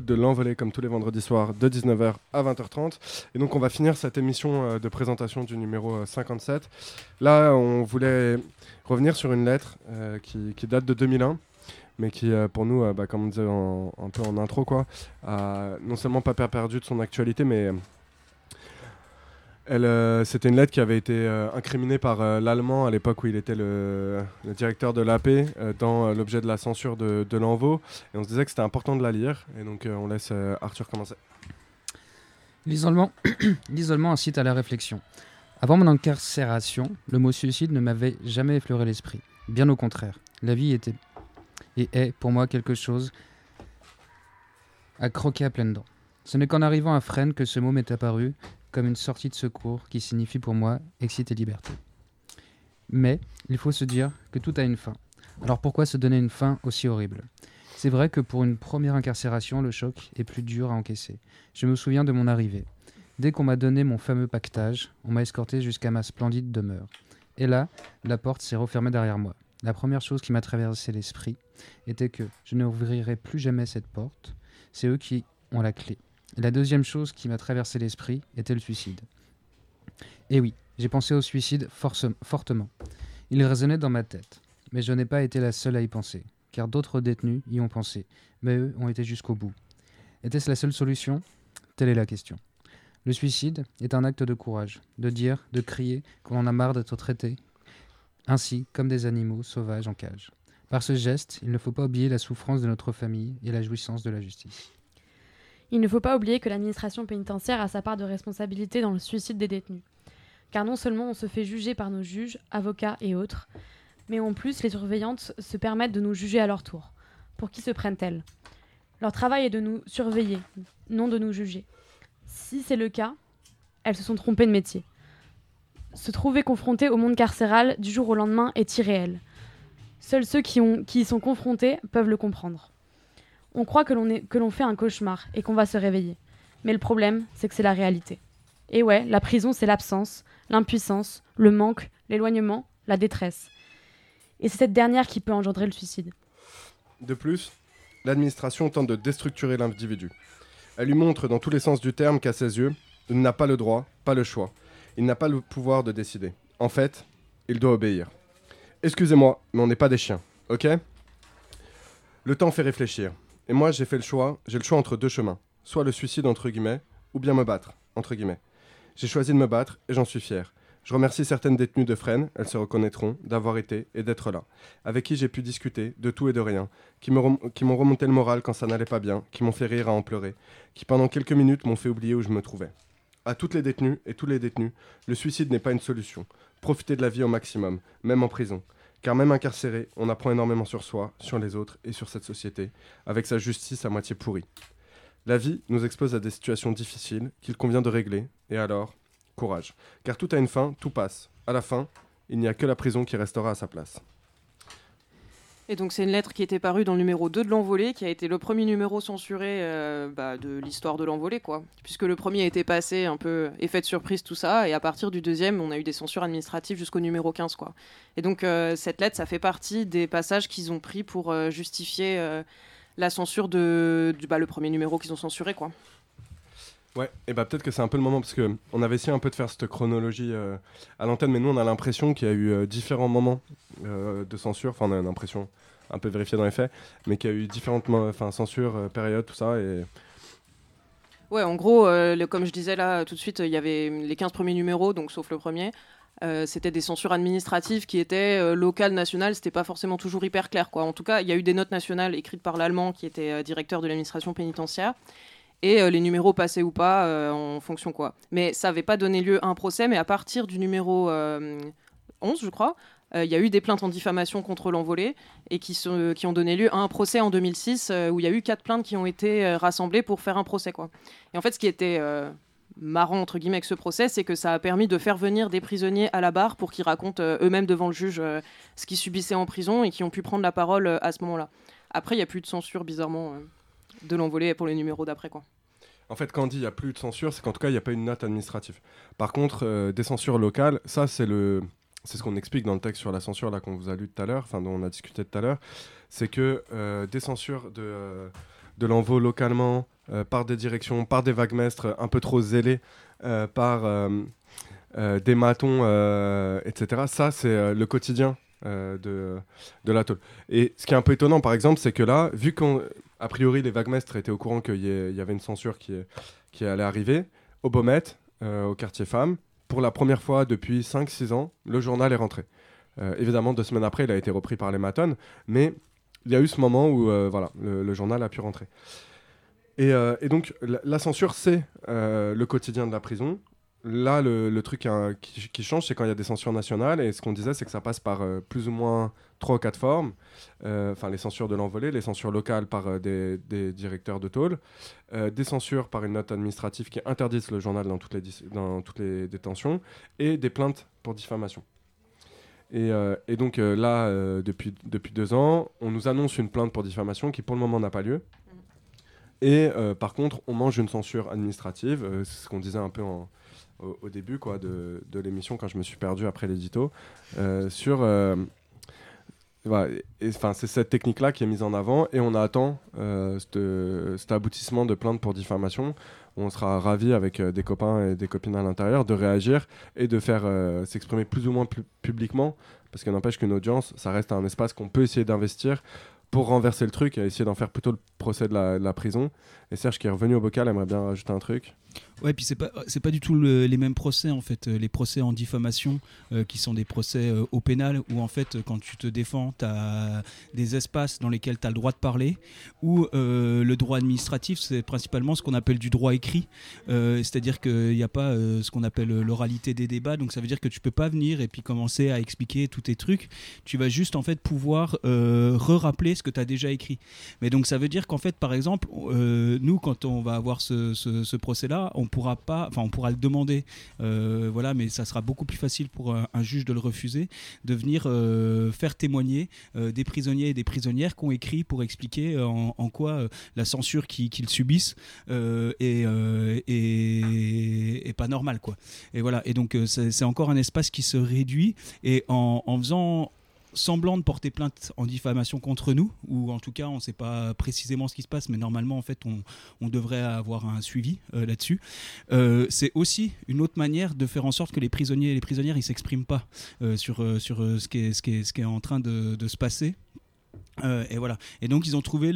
De l'envolée comme tous les vendredis soirs de 19h à 20h30. Et donc on va finir cette émission euh, de présentation du numéro euh, 57. Là, on voulait revenir sur une lettre euh, qui, qui date de 2001, mais qui euh, pour nous, euh, bah, comme on disait un peu en intro, quoi, a non seulement pas perdu de son actualité, mais euh, c'était une lettre qui avait été euh, incriminée par euh, l'Allemand à l'époque où il était le, directeur de l'AP dans l'objet de la censure de, de l'Envo. Et on se disait que c'était important de la lire. Et donc on laisse Arthur commencer. L'isolement incite à la réflexion. Avant mon incarcération, le mot suicide ne m'avait jamais effleuré l'esprit. Bien au contraire, la vie était et est pour moi quelque chose à croquer à pleines dents. Ce n'est qu'en arrivant à Fresnes que ce mot m'est apparu comme une sortie de secours qui signifie pour moi exit et liberté. Mais il faut se dire que tout a une fin. Alors pourquoi se donner une fin aussi horrible? C'est vrai que pour une première incarcération, le choc est plus dur à encaisser. Je me souviens de mon arrivée. Dès qu'on m'a donné mon fameux pactage, on m'a escorté jusqu'à ma splendide demeure. Et là, la porte s'est refermée derrière moi. La première chose qui m'a traversé l'esprit était que je n'ouvrirai plus jamais cette porte. C'est eux qui ont la clé. La deuxième chose qui m'a traversé l'esprit était le suicide. Et oui, j'ai pensé au suicide fortement. Il résonnait dans ma tête. Mais je n'ai pas été la seule à y penser, car d'autres détenus y ont pensé, mais eux ont été jusqu'au bout. Était-ce la seule solution? Telle est la question. Le suicide est un acte de courage, de dire, de crier qu'on en a marre d'être traités ainsi comme des animaux sauvages en cage. Par ce geste, il ne faut pas oublier la souffrance de notre famille et la jouissance de la justice. Il ne faut pas oublier que l'administration pénitentiaire a sa part de responsabilité dans le suicide des détenus. Car non seulement on se fait juger par nos juges, avocats et autres, mais en plus les surveillantes se permettent de nous juger à leur tour. Pour qui se prennent-elles? Leur travail est de nous surveiller, non de nous juger. Si c'est le cas, elles se sont trompées de métier. Se trouver confronté au monde carcéral du jour au lendemain est irréel. Seuls ceux qui, qui y sont confrontés peuvent le comprendre. On croit que l'on fait un cauchemar et qu'on va se réveiller. Mais le problème, c'est que c'est la réalité. Et ouais, la prison, c'est l'absence, l'impuissance, le manque, l'éloignement, la détresse. Et c'est cette dernière qui peut engendrer le suicide. De plus, l'administration tente de déstructurer l'individu. Elle lui montre dans tous les sens du terme qu'à ses yeux, il n'a pas le droit, pas le choix. Il n'a pas le pouvoir de décider. En fait, il doit obéir. Excusez-moi, mais on n'est pas des chiens, ok? Le temps fait réfléchir. Et moi, j'ai fait le choix, j'ai le choix entre deux chemins. Soit le suicide, entre guillemets, ou bien me battre, entre guillemets. J'ai choisi de me battre et j'en suis fier. Je remercie certaines détenues de Fresnes, elles se reconnaîtront, d'avoir été et d'être là, avec qui j'ai pu discuter de tout et de rien, qui m'ont remonté le moral quand ça n'allait pas bien, qui m'ont fait rire à en pleurer, qui pendant quelques minutes m'ont fait oublier où je me trouvais. À toutes les détenues et tous les détenus, le suicide n'est pas une solution. Profitez de la vie au maximum, même en prison. Car même incarcéré, on apprend énormément sur soi, sur les autres et sur cette société, avec sa justice à moitié pourrie. La vie nous expose à des situations difficiles qu'il convient de régler, et alors, courage. Car tout a une fin, tout passe. À la fin, il n'y a que la prison qui restera à sa place. Et donc c'est une lettre qui était parue dans le numéro 2 de l'envolée, qui a été le premier numéro censuré euh, bah, de l'histoire de l'envolée, quoi. Puisque le premier était passé un peu effet de surprise, tout ça, et à partir du deuxième, on a eu des censures administratives jusqu'au numéro 15, quoi. Et donc euh, cette lettre, ça fait partie des passages qu'ils ont pris pour euh, justifier la censure de, du bah, le premier numéro qu'ils ont censuré, quoi. Ouais, et bah peut-être que c'est un peu le moment parce que on avait essayé un peu de faire cette chronologie euh, à l'antenne, mais nous on a l'impression qu'il y a eu euh, différents moments euh, de censure. Enfin, on a l'impression un peu vérifiée dans les faits, mais qu'il y a eu différentes enfin, censures, périodes, tout ça. Et Ouais, en gros, comme je disais là tout de suite, il y avait les 15 premiers numéros, donc sauf le premier. C'était des censures administratives qui étaient locales, nationales, c'était pas forcément toujours hyper clair. Quoi. En tout cas, il y a eu des notes nationales écrites par l'allemand qui était directeur de l'administration pénitentiaire, et euh, les numéros passaient ou pas euh, en fonction quoi. Mais ça n'avait pas donné lieu à un procès, mais à partir du numéro euh, 11, je crois, euh, il y a eu des plaintes en diffamation contre l'envolée et qui, sont- qui ont donné lieu à un procès en 2006 euh, où il y a eu quatre plaintes qui ont été euh, rassemblées pour faire un procès. Quoi. Et en fait, ce qui était euh, marrant entre guillemets avec ce procès, c'est que ça a permis de faire venir des prisonniers à la barre pour qu'ils racontent euh, eux-mêmes devant le juge euh, ce qu'ils subissaient en prison et qui ont pu prendre la parole euh, à ce moment-là. Après, il n'y a plus de censure bizarrement euh, de l'envolée pour les numéros d'après. quoi. En fait, quand on dit il n'y a plus de censure, c'est qu'en tout cas il n'y a pas une note administrative. Par contre, euh, des censures locales, ça c'est le c'est ce qu'on explique dans le texte sur la censure là qu'on vous a lu tout à l'heure, enfin dont on a discuté tout à l'heure, c'est que euh, des censures de, euh, de l'envoi localement par des directions, par des vaguemestres un peu trop zélés, par des matons, etc. Ça c'est le quotidien de, de la tôle. Et ce qui est un peu étonnant par exemple, c'est que là, vu qu'on a priori les vaguemestres étaient au courant qu'il y, avait une censure qui, allait arriver, au Beaumet, euh, au quartier femmes, pour la première fois depuis 5-6 ans, le journal est rentré. Euh, évidemment, deux semaines après, il a été repris par les Matones, mais il y a eu ce moment où euh, voilà, le, journal a pu rentrer. Et, euh, donc, la, censure, c'est le quotidien de la prison. Là, le, le truc hein, qui, qui change, c'est quand il y a des censures nationales. Et ce qu'on disait, c'est que ça passe par euh, plus ou moins trois ou quatre formes. Euh, Enfin, les censures de l'envolée, les censures locales par euh, des, des directeurs de tôle, des censures par une note administrative qui interdisent le journal dans toutes les, dis- dans toutes les détentions, et des plaintes pour diffamation. Et, et donc là, depuis, depuis deux ans, on nous annonce une plainte pour diffamation qui pour le moment n'a pas lieu. Et euh, par contre, on mange une censure administrative, c'est ce qu'on disait un peu en- au, début quoi, de, de l'émission quand je me suis perdu après l'édito, euh, sur... euh, voilà, enfin, c'est cette technique-là qui est mise en avant et on attend euh, cet, aboutissement de plainte pour diffamation. On sera ravis avec des copains et des copines à l'intérieur de réagir et de faire s'exprimer plus ou moins pu- publiquement parce qu'il n'empêche qu'une audience, ça reste un espace qu'on peut essayer d'investir pour renverser le truc et essayer d'en faire plutôt le procès de la, de la prison. Et Serge qui est revenu au bocal aimerait bien rajouter un truc. Ouais, puis c'est pas c'est pas du tout le- les mêmes procès en fait. Les procès en diffamation, euh, qui sont des procès euh, au pénal, où en fait, quand tu te défends, tu as des espaces dans lesquels tu as le droit de parler, ou euh, le droit administratif, c'est principalement ce qu'on appelle du droit écrit. C'est-à-dire qu'il n'y a pas ce qu'on appelle l'oralité des débats, donc ça veut dire que tu peux pas venir et puis commencer à expliquer tous tes trucs. Tu vas juste en fait pouvoir re-rappeler ce que tu as déjà écrit. Mais donc ça veut dire qu'en fait, par exemple, nous, quand on va avoir ce, ce- ce on pourra pas, enfin, on pourra le demander, euh, voilà, mais ça sera beaucoup plus facile pour un, juge de le refuser, de venir euh, faire témoigner euh, des prisonniers et des prisonnières qui ont écrit pour expliquer en, quoi la censure qu'ils subissent est, pas normale, quoi. Et voilà. Et donc c'est encore un espace qui se réduit et en faisant semblant de porter plainte en diffamation contre nous, ou en tout cas on ne sait pas précisément ce qui se passe, mais normalement en fait on, devrait avoir un suivi euh, là-dessus. Euh, c'est aussi une autre manière de faire en sorte que les prisonniers et les prisonnières ils s'expriment pas euh, sur, sur ce, qui est, ce, qui est, ce qui est en train de se passer. Euh, et voilà. Et donc ils ont trouvé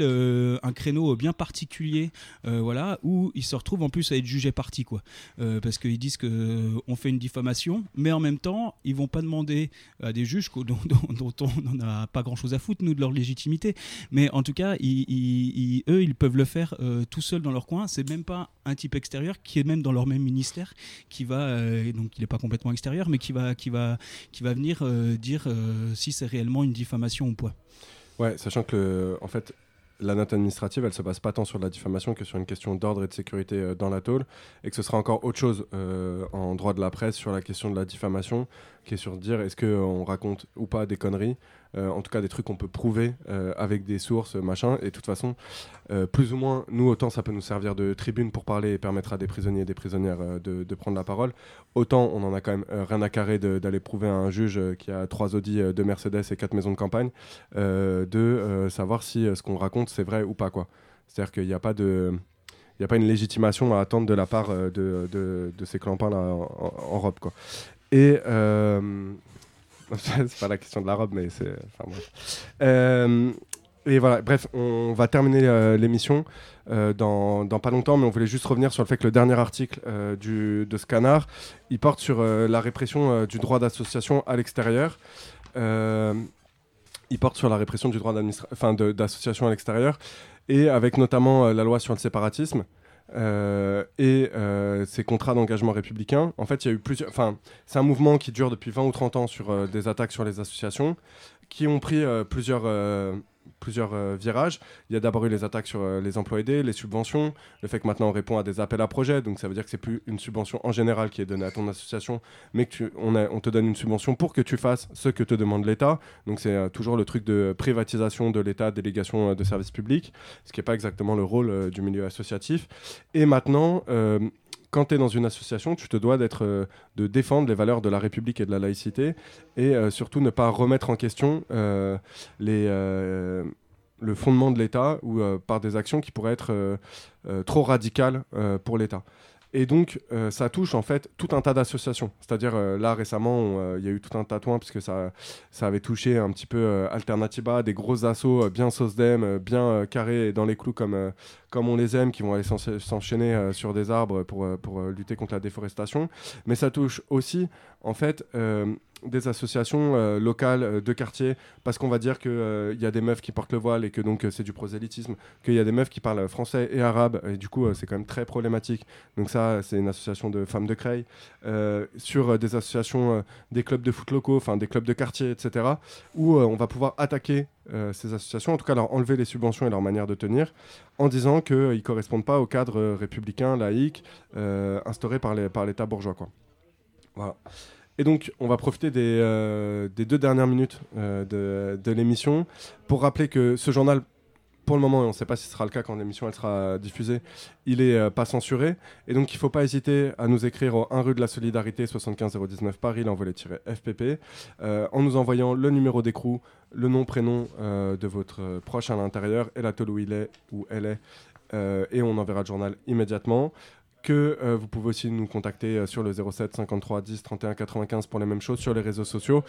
un créneau bien particulier, euh, voilà, où ils se retrouvent en plus à être jugés partis, quoi, Euh, parce qu'ils disent que on fait une diffamation, mais en même temps ils vont pas demander à des juges dont, dont- dont on n'en a pas grand-chose à foutre nous de leur légitimité, mais en tout cas eux ils peuvent le faire tout seuls dans leur coin. C'est même pas un type extérieur qui est même dans leur même ministère qui va, donc il n'est pas complètement extérieur, mais qui va, qui va, qui va venir dire si c'est réellement une diffamation ou pas. Ouais, sachant que, le- en fait, la note administrative, elle se base pas tant sur la diffamation que sur une question d'ordre et de sécurité euh, dans la tôle, et que ce sera encore autre chose euh, en droit de la presse sur la question de la diffamation, qui est sur dire est-ce qu'on raconte ou pas des conneries, euh, en tout cas des trucs qu'on peut prouver euh, avec des sources, machin, et de toute façon, euh, plus ou moins, nous, autant ça peut nous servir de tribune pour parler et permettre à des prisonniers et des prisonnières euh, de, prendre la parole, autant on en a quand même euh, rien à carrer d'aller prouver à un juge euh, qui a trois Audi, euh, deux Mercedes et quatre maisons de campagne, euh, de euh, savoir si euh, ce qu'on raconte c'est vrai ou pas. C'est-à-dire qu'il n'y a pas de il n'y a pas une légitimation à attendre de la part euh, de, de, ces clampins là en, en- robe quoi. Et euh, c'est pas la question de la robe mais c'est. Euh, et voilà, bref, on va terminer euh, l'émission euh, dans, dans pas longtemps, mais on voulait juste revenir sur le fait que le dernier article du, de ce canard, il porte sur la répression du droit d'association à l'extérieur. Il porte sur la répression du droit d'association à l'extérieur, et avec notamment la loi sur le séparatisme. Euh, et euh, ces contrats d'engagement républicain. En fait, il y a eu plusieurs. Enfin, c'est un mouvement qui dure depuis 20 ou 30 ans sur euh, des attaques sur les associations, qui ont pris plusieurs, plusieurs euh, virages. Il y a d'abord eu les attaques sur euh, les emplois aidés, les subventions, le fait que maintenant on répond à des appels à projets, donc ça veut dire que c'est plus une subvention en général qui est donnée à ton association, mais que on, te donne une subvention pour que tu fasses ce que te demande l'État. Donc c'est euh, toujours le truc de privatisation de l'État, délégation de services publics, ce qui n'est pas exactement le rôle du milieu associatif. Et maintenant, quand tu es dans une association, tu te dois d'être, euh, de défendre les valeurs de la République et de la laïcité, et euh, surtout ne pas remettre en question euh, les, le fondement de l'État ou par des actions qui pourraient être trop radicales pour l'État. Et donc, ça touche en fait tout un tas d'associations. C'est-à-dire, là récemment, il y a eu tout un tatouin, puisque ça, ça avait touché un petit peu Alternativa, des gros euh, bien SOSDEM, bien carrés et dans les clous comme, comme on les aime, qui vont aller s'en- s'enchaîner euh, sur des arbres pour, euh, pour euh, lutter contre la déforestation. Mais ça touche aussi, en fait, euh, des associations euh, locales euh, de quartier, parce qu'on va dire qu'il y a des meufs qui portent le voile et que donc euh, c'est du prosélytisme, qu'il y a des meufs qui parlent français et arabe, et du coup euh, c'est quand même très problématique. Donc ça, c'est une association de femmes de Creil. Euh, sur euh, des associations, euh, des clubs de foot locaux, enfin des clubs de quartier, etc., où euh, on va pouvoir attaquer euh, ces associations, en tout cas leur enlever les subventions et leur manière de tenir, en disant qu'ils ne correspondent pas au cadre républicain, laïque, euh, instauré par l'État bourgeois. Et donc, on va profiter des, euh, deux dernières minutes de l'émission pour rappeler que ce journal, pour le moment, et on ne sait pas si ce sera le cas quand l'émission sera diffusée, il est euh, pas censuré. Et donc, il ne faut pas hésiter à nous écrire au 1 rue de la Solidarité, 75 019 Paris, l'envolée-FPP, euh, en nous envoyant le numéro d'écrou, le nom, prénom euh, de votre proche à l'intérieur et la tôle où il est, où elle est. et on enverra le journal immédiatement que vous pouvez aussi nous contacter sur le 07 53 10 31 95 pour les mêmes choses sur les réseaux sociaux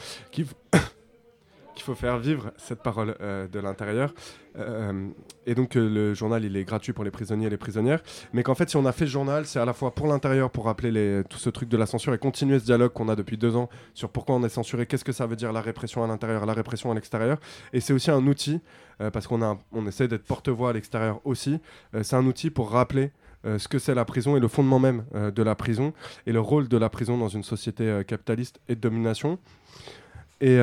qu'il faut faire vivre cette parole euh, de l'intérieur. Euh, et donc euh, le journal, il est gratuit pour les prisonniers et les prisonnières. Mais qu'en fait, si on a fait ce journal, c'est à la fois pour l'intérieur, pour rappeler tout ce truc de la censure et continuer ce dialogue qu'on a depuis deux ans sur pourquoi on est censuré, qu'est-ce que ça veut dire la répression à l'intérieur, la répression à l'extérieur. Et c'est aussi un outil, parce qu'on a, on essaie d'être porte-voix à l'extérieur aussi, c'est un outil pour rappeler ce que c'est la prison et le fondement même de la prison et le rôle de la prison dans une société capitaliste et de domination. Et,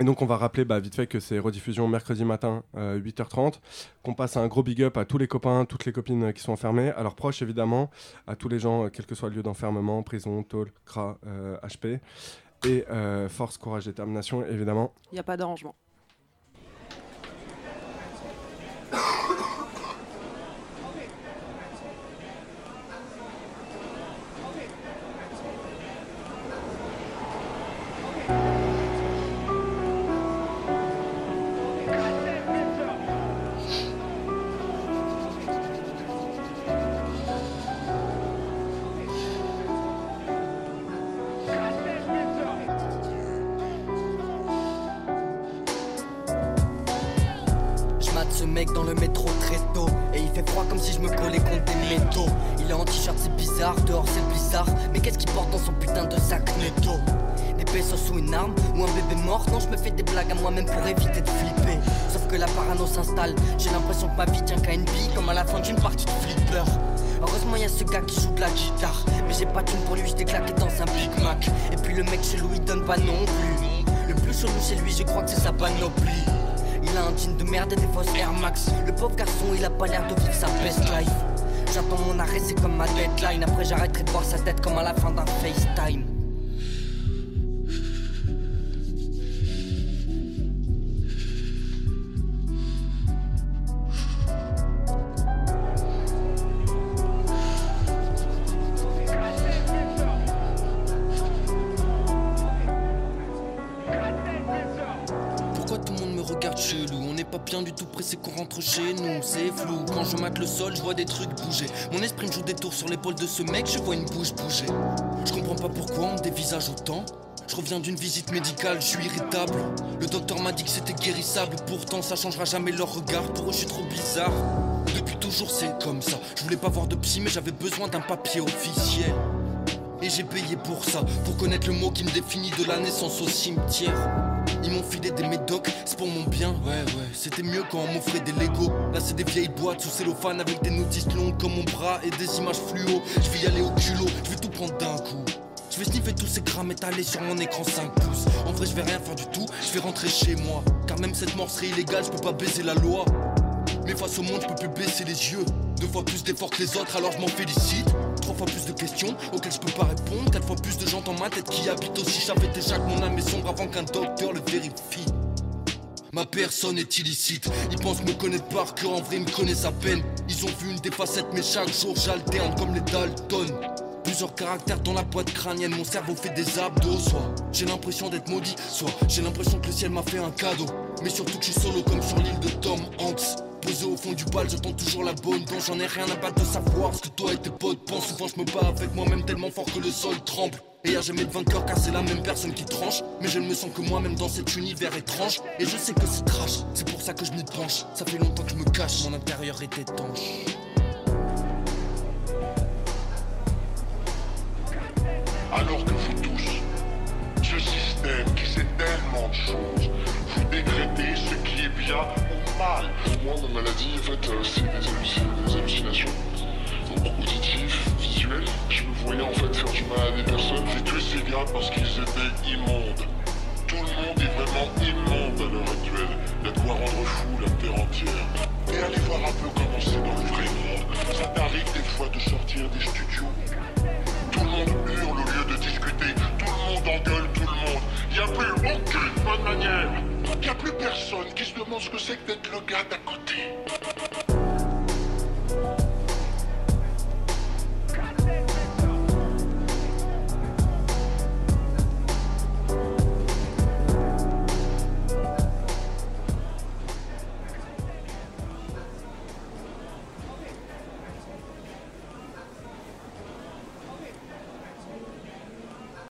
et donc on va rappeler bah, vite fait que c'est rediffusion mercredi matin euh, 8h30, qu'on passe un gros big up à tous les copains, toutes les copines euh, qui sont enfermées, à leurs proches évidemment, à tous les gens, euh, quel que soit le lieu d'enfermement, prison, tôle, CRA, euh, HP, et euh, force, courage, détermination évidemment. Il n'y a pas d'arrangement. Du tout pressé qu'on rentre chez nous C'est flou, quand je mate le sol je vois des trucs bouger Mon esprit me joue des tours sur l'épaule de ce mec Je vois une bouche bouger Je comprends pas pourquoi on me dévisage autant je reviens d'une visite médicale, je suis irritable. Le docteur m'a dit que c'était guérissable, pourtant ça changera jamais leur regard. Pour eux, je suis trop bizarre. Depuis toujours, c'est comme ça. Je voulais pas voir de psy, mais j'avais besoin d'un papier officiel. J'ai payé pour ça, pour connaître le mot qui me définit de la naissance au cimetière. Ils m'ont filé des médocs, c'est pour mon bien, ouais, ouais. C'était mieux quand on m'offrait des Lego. Là, c'est des vieilles boîtes sous cellophane avec des notices longues comme mon bras et des images fluo. Je vais y aller au culot, je vais tout prendre d'un coup. Je vais sniffer tous ces grammes étalés sur mon écran 5 pouces. En vrai, je vais rien faire du tout, je vais rentrer chez moi. Car même cette mort serait illégale, je peux pas baiser la loi. Mais face au monde, je peux plus baisser les yeux. Deux fois plus d'efforts que les autres, alors je m'en félicite. Plus de questions auxquelles je peux pas répondre. Quatre fois plus de gens dans ma tête qui habitent aussi. J'avais déjà que mon âme est sombre avant qu'un docteur le vérifie. Ma personne est illicite. Ils pensent me connaître par cœur, en vrai ils me connaissent à peine. Ils ont vu une des facettes, mais chaque jour j'alterne comme les Dalton. Plusieurs caractères dans la boîte crânienne, mon cerveau fait des abdos. Soit j'ai l'impression d'être maudit, soit j'ai l'impression que le ciel m'a fait un cadeau. Mais surtout que je suis solo comme sur l'île de Tom Hanks. Posé au fond du bal, j'attends toujours la bonne dont j'en ai rien à battre de savoir ce que toi et tes potes pensent. Souvent je me bats avec moi-même tellement fort que le sol tremble. Et y'a jamais de vainqueur car c'est la même personne qui tranche. Mais je ne me sens que moi-même dans cet univers étrange. Et je sais que c'est trash, c'est pour ça que je m'y penche. Ça fait longtemps que je me cache, mon intérieur est étanche. Alors que vous tous, ce système qui sait tellement de choses, vous décrétez ce qui est bien Pour moi, ma maladie, en fait, euh, c'est des, halluc- des hallucinations. Donc, auditives, visuelles. Je me voyais en fait faire du mal à des personnes. J'ai tué ces gars parce qu'ils étaient immondes. Tout le monde est vraiment immonde à l'heure actuelle. Il y a de quoi rendre fou la terre entière. Et allez voir un peu comment c'est dans le vrai monde. Ça t'arrive des fois de sortir des studios. Tout le monde hurle au lieu de discuter. Tout le monde engueule tout le monde. Il n'y a plus aucune bonne manière. Il n'y a plus personne qui se demande ce que c'est que d'être le gars d'à côté.